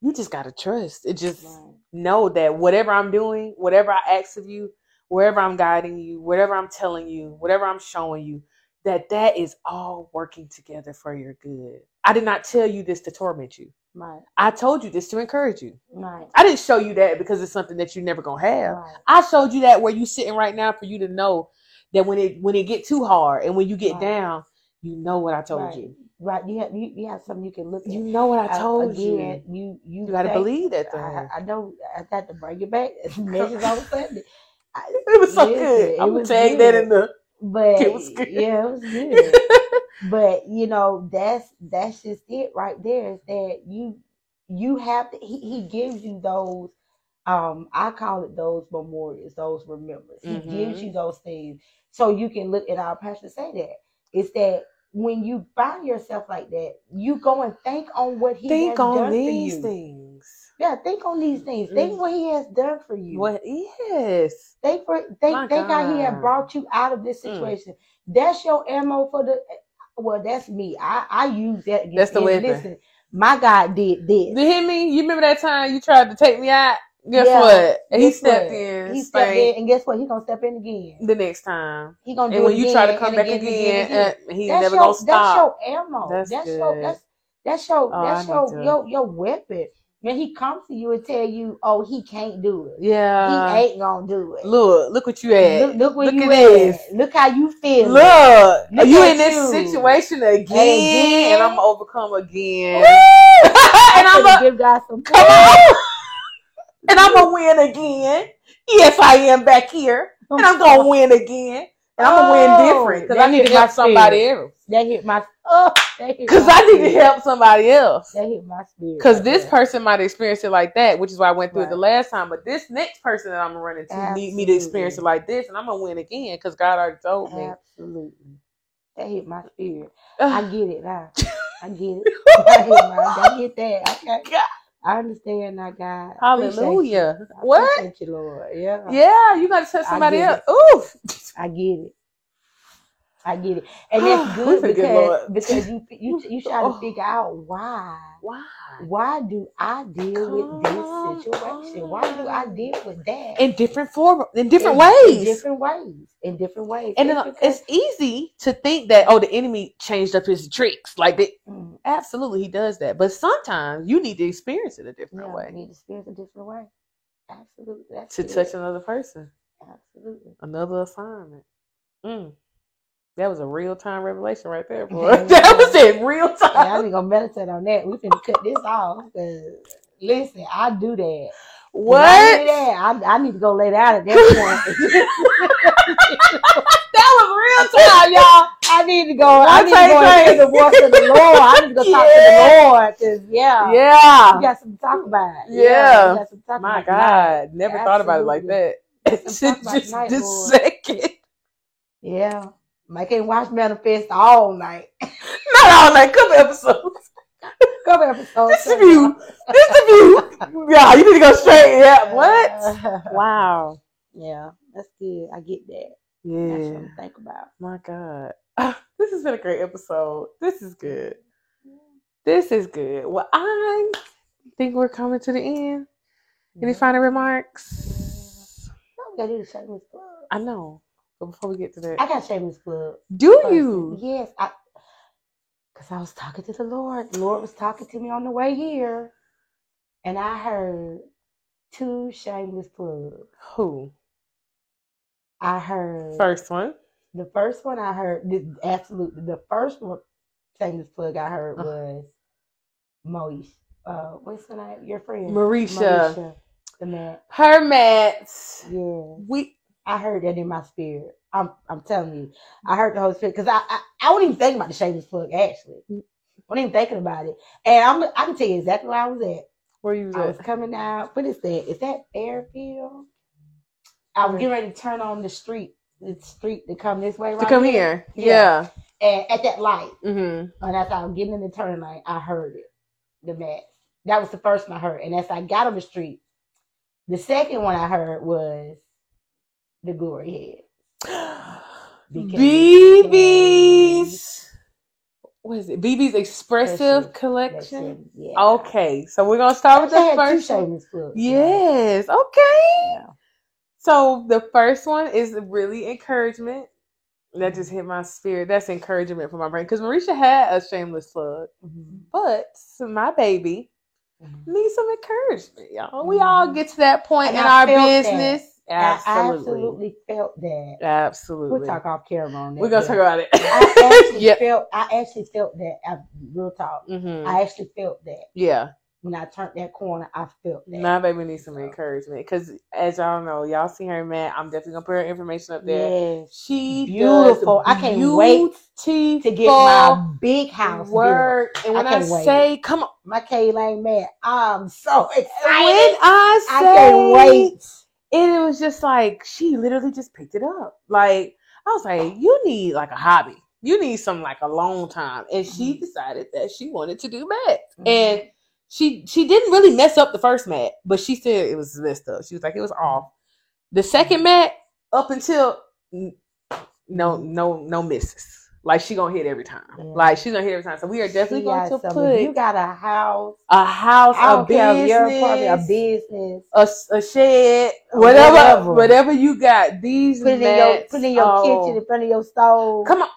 you just gotta trust. It just Right. know that whatever I'm doing, whatever I ask of you, wherever I'm guiding you, whatever I'm telling you, whatever I'm showing you, that that is all working together for your good. I did not tell you this to torment you. Right. I told you this to encourage you. Right. I didn't show you that because it's something that you're never gonna have. Right. I showed you that where you sitting right now for you to know that when it when it get too hard and when you get Right. down, you know what I told right. you. Right. You have you, you have something you can look at. You know what I I- told again, you. you. You, You gotta believe that thing. I, I know. I got to bring it back. Message on Sunday. I- It was so Listen, good. I'm gonna tag that in the. But It was good. yeah, it was good. but you know, that's that's just it right there. Is that you you have to he, he gives you those um I call it those memorials, those remembers. He gives Mhm. you those things so you can look at our pastor say that. It's that when you find yourself like that, you go and think on what he Think has on done these for you. things. Yeah, think on these things. Think Mm. what he has done for you. What? Yes. Think for think think how he had God. brought you out of this Mm. situation. That's your ammo for the. Well, that's me. I I use that. against- That's the weapon. Listen, my God did this. You hear me? You remember that time you tried to take me out? Guess Yeah. what? And he stepped what? in. He stepped in, and guess what? He gonna step in again. the next time. He gonna do And when you try to come back again, again, again. uh, he's That's never your, gonna stop. That's your ammo. That's That's, your that's that's your Oh, that's your, your your weapon. When he comes to you and tell you, "Oh, he can't do it. Yeah. he ain't gonna do it." Look, look what you had. look, look where look you at at. this. Look how you feel. Look, are Look you in this you. situation again? again. And I'm gonna overcome again. and I'm gonna give God some come on. and I'm gonna win again. Yes, I am back here, and I'm gonna oh. win again. And I'm gonna win Oh, different because I need to help somebody else. That hit my oh, Because I need to help somebody else. That hit my spirit. Because right this person might experience it like that, which is why I went through it the last time. But this next person that I'm gonna run into need me to experience it like this, and I'm gonna win again because God already told me. absolutely, that hit my spirit. I get it now. I get it. I, hit my, I get that. Okay. God. I understand now, God. I appreciate you. Hallelujah. What? appreciate you, Lord. Yeah. Yeah, you gotta touch somebody get else. Ooh. I get it. I get it, and that's good Good because Lord. because you you you try to Oh. figure out why Why? why do I deal with this Come situation? Why do I deal with that In different form, in different In- ways. In different ways. In different ways. and It's it's easy to think that oh, the enemy changed up his tricks. Like that, Mm, absolutely, he does that. But sometimes you need to experience it a different yeah, way we need to experience it a different way. Absolutely. That's to it. touch another person, Absolutely. another assignment. Mm. That was a real time revelation right there, boy. That was in real time. Yeah, I time. gonna meditate on that. We finna cut this off. listen, I do that. What? I, do that, I, I need to go lay down at that point. That was real time, y'all. I need to go. I need to go the voice of the Lord. I need to go talk Yeah. to the Lord. Cause yeah, Yeah. we got something to talk about. Yeah. we got something to talk My about tonight. God, never thought about it like that. Just just tonight, this Lord. second. Yeah, I can't watch Manifest all night. Not all night, couple episodes. Couple episodes. This the view. This the view. Yeah, you need to go straight. Yeah. What? Wow. Yeah, that's good. I get that. That's Yeah. something to think about. My God. This has been a great episode. This is good. This is good. Well, I think we're coming to the end. Any mm-hmm. final remarks? We gotta do the shameless plug. I know. But before we get to that, I got shameless plug. do person. you? Yes, I. Cause I was talking to the Lord. The Lord was talking to me on the way here, and I heard two shameless plugs. Who? I heard First one. the first one. I heard the, absolutely the first one shameless plug I heard Uh. was Moish. Uh, what's her name? Your friend, Mareshah. Mareshah, the man. Her mats. Yeah, We I heard that in my spirit. I'm I'm telling you, I heard the Holy Spirit because I, I I wasn't even thinking about the shameless plug actually. I wasn't even thinking about it, and I'm I can tell you exactly where I was at. where you was I was coming out. What is that? Is that Fairfield? I was getting ready to turn on the street, the street to come this way, right To come here. here. Yeah. And at that light, Mm-hmm. and as I was getting in the turn lane, I heard it. The mat. That was the first one I heard. And as I got on the street, the second one I heard was the glory head. BB's. What is it? BB's Expressive Collection. it. Yeah. Okay, so we're gonna start with the first one. Yes. Okay. Yeah. So the first one is really encouragement. That just hit my spirit. That's encouragement for my brain because Mareshah had a shameless plug, Mhm. but my baby Mhm. needs some encouragement, y'all. We all Mhm. get to that point And in I our business. that. Business. I Absolutely. absolutely felt that. Absolutely. We'll talk off camera on that. We're gonna talk about it. I actually yep. felt. I actually felt that. I, real talk. hmm I actually felt that Yeah. when I turned that corner. I felt that. My baby needs some encouragement because, as y'all know, y'all see her man. I'm definitely gonna put her information up there. Yes. She Beautiful. I can't wait to to get my big house work. And when I, wait. say, come on, My K Lane man. I'm so excited. when. I say, I can't wait. And it was just like she literally just picked it up. Like I was like, you need like a hobby. You need some like a long time. And she Mhm. decided that she wanted to do math. Mhm. And she she didn't really mess up the first mat, but she said it was messed up. She was like, it was off. The second mat, up until no no no misses. Like she gonna hit every time. Yeah. Like she's gonna hit every time. So we are definitely She going to some- put you got a house, a house, a if you're a part of a business, business. a, a shed, whatever, whatever. whatever you got. These Put it in your mats, put in your oh, kitchen in front of your stove. Come on,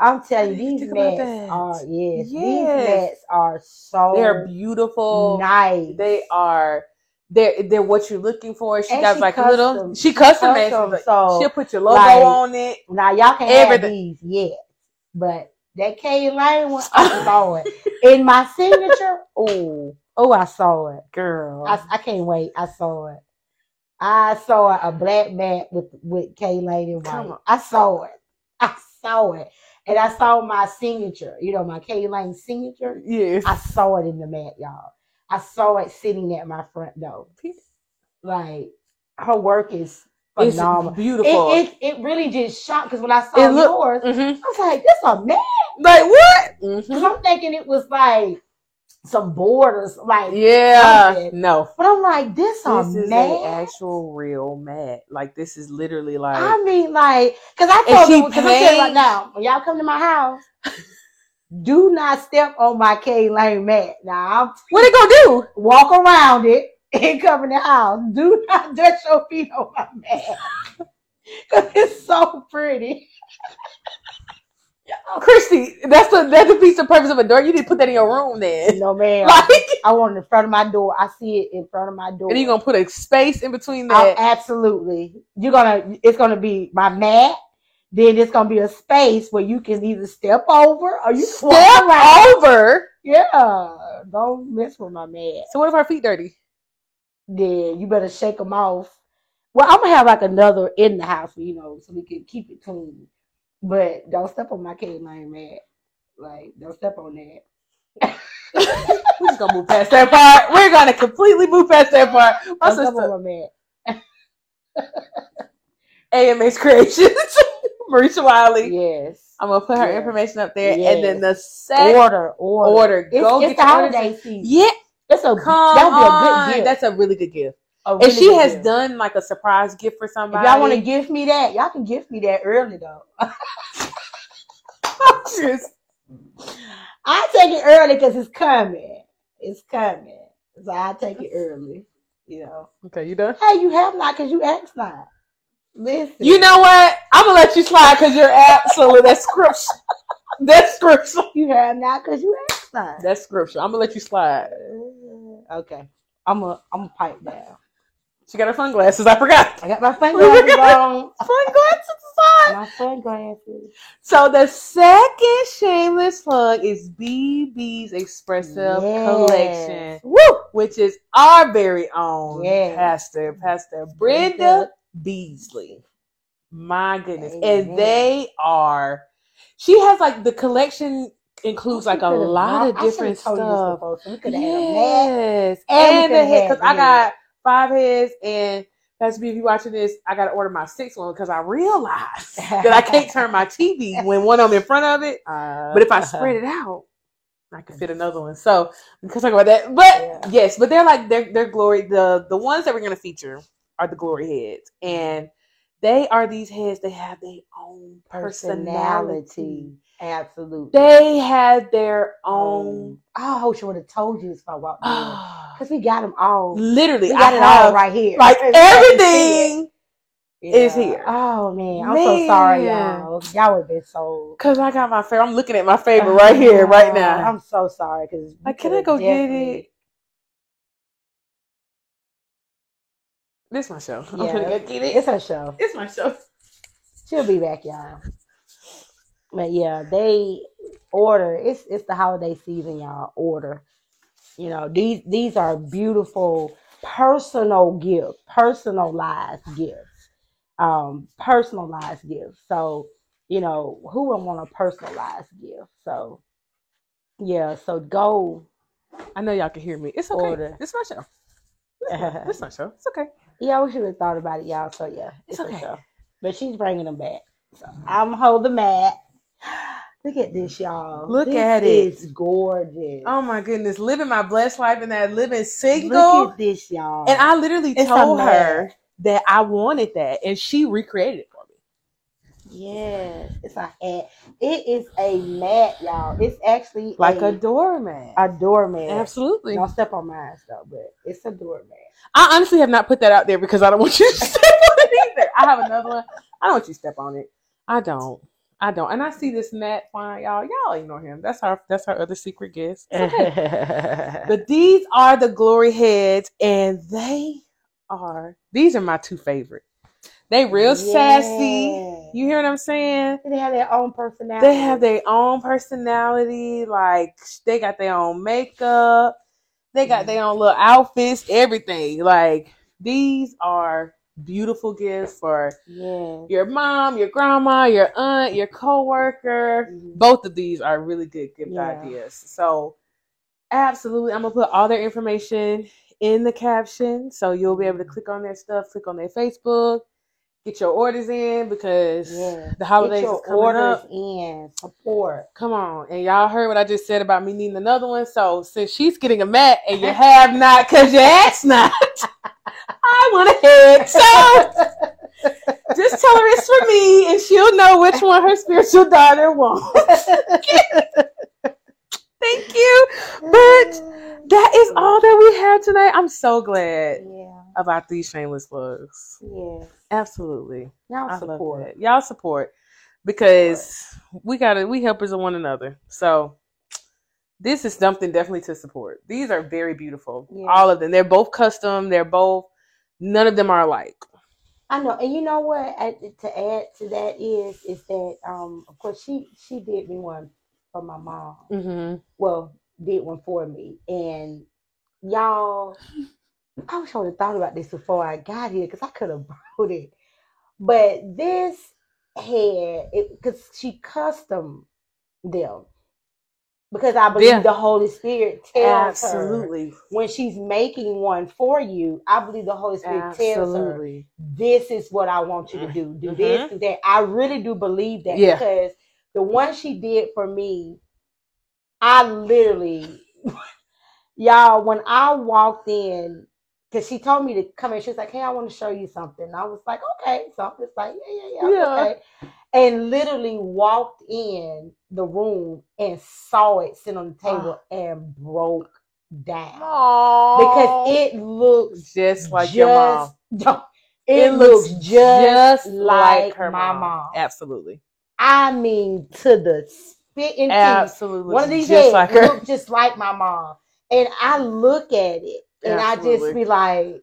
I'm telling you, these mats are yes, Yes. these mats are so they're beautiful. nice. They are. They're they're what you're looking for. She And got she like a little. custom- She she custom made. custom, so, she'll put your logo like, on it. Now y'all can't have these yet, but that K Lane one, I saw it in my signature. Oh, oh, I saw it. Girl, I, I can't wait. I saw it. I saw a black mat with with K Lane and Come white. I saw it. I saw it, and I saw my signature. You know my K Lane signature. yes. I saw it in the mat, y'all. I saw it sitting at my front door. Like her work is it's phenomenal. beautiful. It, it it really just shocked because when I saw It look- yours, Mhm. I was like, "This a man." Like what? Because Mhm. I'm thinking it was like some borders, like Yeah. something. No. But I'm like, this, a This is mat. a actual real mat. Like this is literally like I mean, like, because I told them, because I'm you right now, when y'all come to my house, do not step on my K Lane mat. Now, I'm what it gonna do? walk around it and come in the house. Do not touch your feet on my mat. Because it's so pretty. Kristy, that's the that's the piece of purpose of a door. You need to put that in your room then. No, man. Like I want it in front of my door. I see it in front of my door. and you're gonna put a space in between Oh, that. absolutely. You're gonna. It's gonna be my mat. Then it's gonna be a space where you can either step over or you Step over. Yeah, don't mess with my mat. So what if our feet dirty? Then you better shake them off. Well, I'm gonna have like another in the house, you know, so we can keep it clean. But don't step on my K line mat. Like, don't step on that. We're just gonna move past that part. We're gonna completely move past that part. My Don't sister, on my. AMH Creations, Mareshah Wiley. Yes. I'm gonna put her Yeah. information up there, Yes. and then the second Order, order. order, It's, go it's get the holiday season. Yeah, It's a come that'll be a on. good gift. That's a really good gift. A And she has gift. done like a surprise gift for If somebody. y'all want to gift me that, y'all can gift me that early though. Just- I take it early because it's coming. It's coming. So I take it early. You know. okay, you done? Hey, you have not because you asked not. Listen. You know what? I'm gonna let you slide because you're absolute. That's scripture. That's scripture. you have not because you asked not. That's scripture. I'm gonna let you slide. Okay. I'm a I'm a pipe down. She got her sunglasses. I forgot. I got my sunglasses on. Sunglasses aside. My sunglasses. So the second shameless plug is BB's Expressive Yes. Collection, Woo! which is our very own Yes. pastor, Pastor Brenda Beasley. My goodness. Amen. And they are she has like the collection includes like a lot of different told you this stuff. we could have had a mat. Yes. And And the head because I got five heads and That's B, if you watching this, I gotta order my sixth one because I realized that I can't turn my TV when one of them in front of it. Uh, But if I spread it out, I could fit another one. So we can talk about that. But Yeah. yes, but they're like they're they're glory. The the ones that we're gonna feature are the glory heads, and they are these heads. They have their own personality. personality, absolutely. They had their own. Oh. I wish I would have told you this if I walked in, because we got them all. literally, We got I it have all right here. like Everybody can see everything. is here. Oh man, I'm so sorry, y'all. Y'all would have been so. Cause I got my favorite. I'm looking at my favorite right here, right Oh, now. I'm so sorry because. Like, can I go get it? This my show. I'm Yeah. gonna go get it. It's her show. It's my show. She'll be back, y'all. But yeah, they order. It's it's the holiday season, y'all. Order. You know these these are beautiful personal gifts, personalized gifts, um, personalized gifts. So you know who would want a personalized gift? So yeah, so go. I know y'all can hear me. It's okay. Order. It's my show. It's my, show. It's okay. Yeah, we should have thought about it, y'all. So yeah, It's her okay. But she's bringing them back. So I'm holding mat. Look at this, y'all. Look This at it. is gorgeous. Oh my goodness, living my blessed life in that living single. Look at this, y'all. and I literally It's told her that I wanted that, and she recreated it for me. yes, it's a hat. It is a mat, y'all. It's actually Like a a, doormat. a doormat. Absolutely. Don't step on mine, though, but it's a doormat. I honestly have not put that out there because I don't want you to step on it either. I have another one. I don't want you to step on it. I don't. I don't. And I see this Matt fine, y'all. Y'all ignore him. That's our that's our other secret guest. Okay. but these are the glory heads, and they are these are my two favorite. They real sassy. You hear what I'm saying? They have their own personality. They have their own personality. Like they got their own makeup. They got their own little outfits. Everything. Like these are beautiful gifts for yeah. your mom, your grandma, your aunt, your coworker. Mhm. Both of these are really good gift Yeah. ideas. So absolutely, I'm gonna put all their information in the caption, so you'll be able to click on their stuff, click on their Facebook, Get your orders in because Yeah. the holidays your is coming up. in. Support. Come on, and y'all heard what I just said about me needing another one. So since she's getting a mat and you have not, cause you asked not, I went ahead. So just tell her it's for me, and she'll know which one her spiritual daughter wants. Thank you. But that is all that we have tonight. I'm so glad Yeah. about these shameless plugs. Yeah. Absolutely. Y'all I support. Y'all support because we gotta we helpers of one another. So this is something definitely to support. These are very beautiful. Yeah. All of them. They're both custom. They're both none of them are alike. I know, and you know what? I, to add to that is is that um of course she she did me one for my mom. Mm-hmm. Well, did one for me, and y'all, I wish I would have thought about this before I got here because I could have brought it. But this had it because she custom them because I believe Yeah. the Holy Spirit tells her Absolutely. when she's making one for you. I believe the Holy Spirit tells her this is what I want you to mm-hmm. do. Do mm-hmm. this, do that. I really do believe that Yeah. because the one she did for me, I literally, y'all, when I walked in, because she told me to come in, she was like, Hey, I want to show you something. I was like, Okay. So I'm like, Yeah, yeah, yeah. Yeah. Okay. And literally walked in the room and saw it sit on the table and broke down. Because it looks just like your mom. just- It, looks just, like, her my mom. Absolutely. I mean, to the spit and teeth. Absolutely. One of these just heads like her. look just like my mom. And I look at it and I just be like,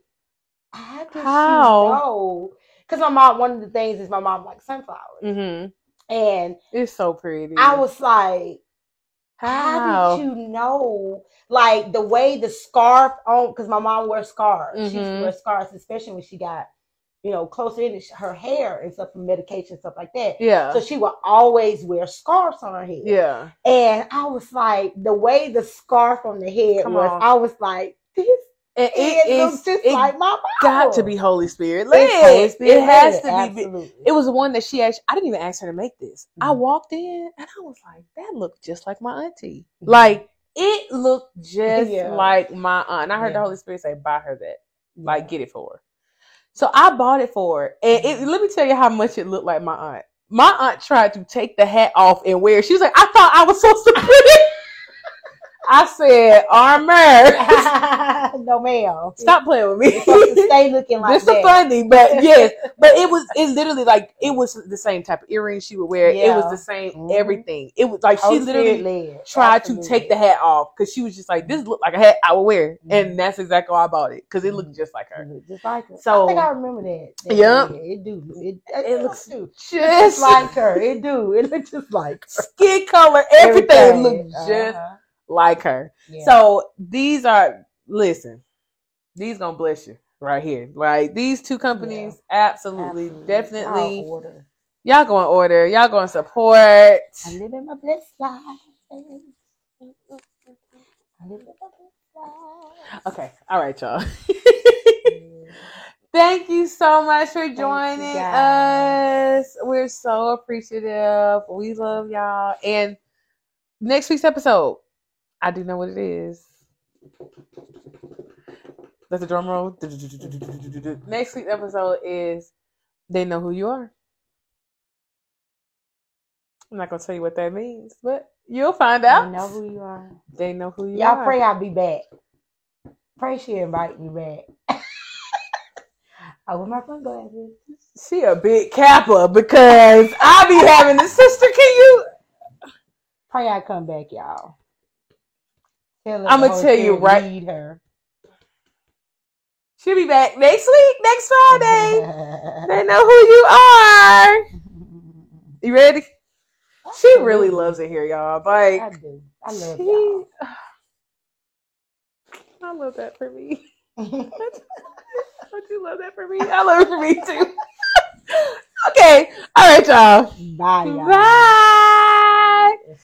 How? she know? Because my mom, one of the things is my mom likes sunflowers. Mm-hmm. And It's so pretty. I was like, how How? did you know? Like the way the scarf on, because my mom wears scarves. She used to Mhm. wear scarves, especially when she got, you know, closer in her hair and stuff from medication, stuff like that. Yeah. So she would always wear scarves on her head. yeah. And I was like, the way the scarf on the head Come was, on. I was like, this And it looks just it like my mom. got to be Holy Spirit. It's Holy Led. Spirit It has led, to be. It was the one that she actually. I didn't even ask her to make this. I Mhm. walked in and I was like, "That looked just like my auntie." Mhm. Like it looked just Yeah. like my aunt. And I heard the Holy Spirit say, "Buy her that. Yeah. Like get it for her." So I bought it for her, and it, let me tell you how much it looked like my aunt. My aunt tried to take the hat off and wear. it. She was like, "I thought I was supposed to put it." I said, "Armor." no, ma'am. Stop playing with me. You're supposed to stay looking like a that. funny, but yes, but it was it literally like it was the same type of earrings she would wear. It was the same Mhm. everything. It was like she literally led. tried Absolutely. to take the hat off because she was just like, "This looked like a hat I would wear," Mhm. and that's exactly why I bought it because it looked Mhm. just like her. Just like her. So- I think I remember that. that Yep. yeah, it do. It, It it, looks looks Just like her. It do. It looks just like her. skin color, everything, It looked just Uh-huh. Like her. Yeah. So these are listen, these gonna bless you right here. Right, these two companies, absolutely, Absolutely. definitely. Order. Y'all going to order. Y'all going to support. I live in my blessed life. I live in my blessed life. Okay. All right, y'all. Thank you so much for joining us. We're so appreciative. We love y'all. And next week's episode, I do know what it is. That's a drum roll. Next week's episode is They Know Who You Are. I'm not going to tell you what that means, but you'll find out. I know who you are. They know who you are. Y'all are. pray I'll be back. Pray she invite me back. I wear my sunglasses. She a big kappa because I be having the sister. Can you? Pray I come back, y'all. Tell her I'ma tell you right- Lead her. She'll be back next week, next Friday. they know who you are. You ready? She really loves it here, y'all. I do. I love she, y'all. I love that for me. Don't you love that for me? I love it for me too. okay. All right, y'all. Bye, y'all. Bye.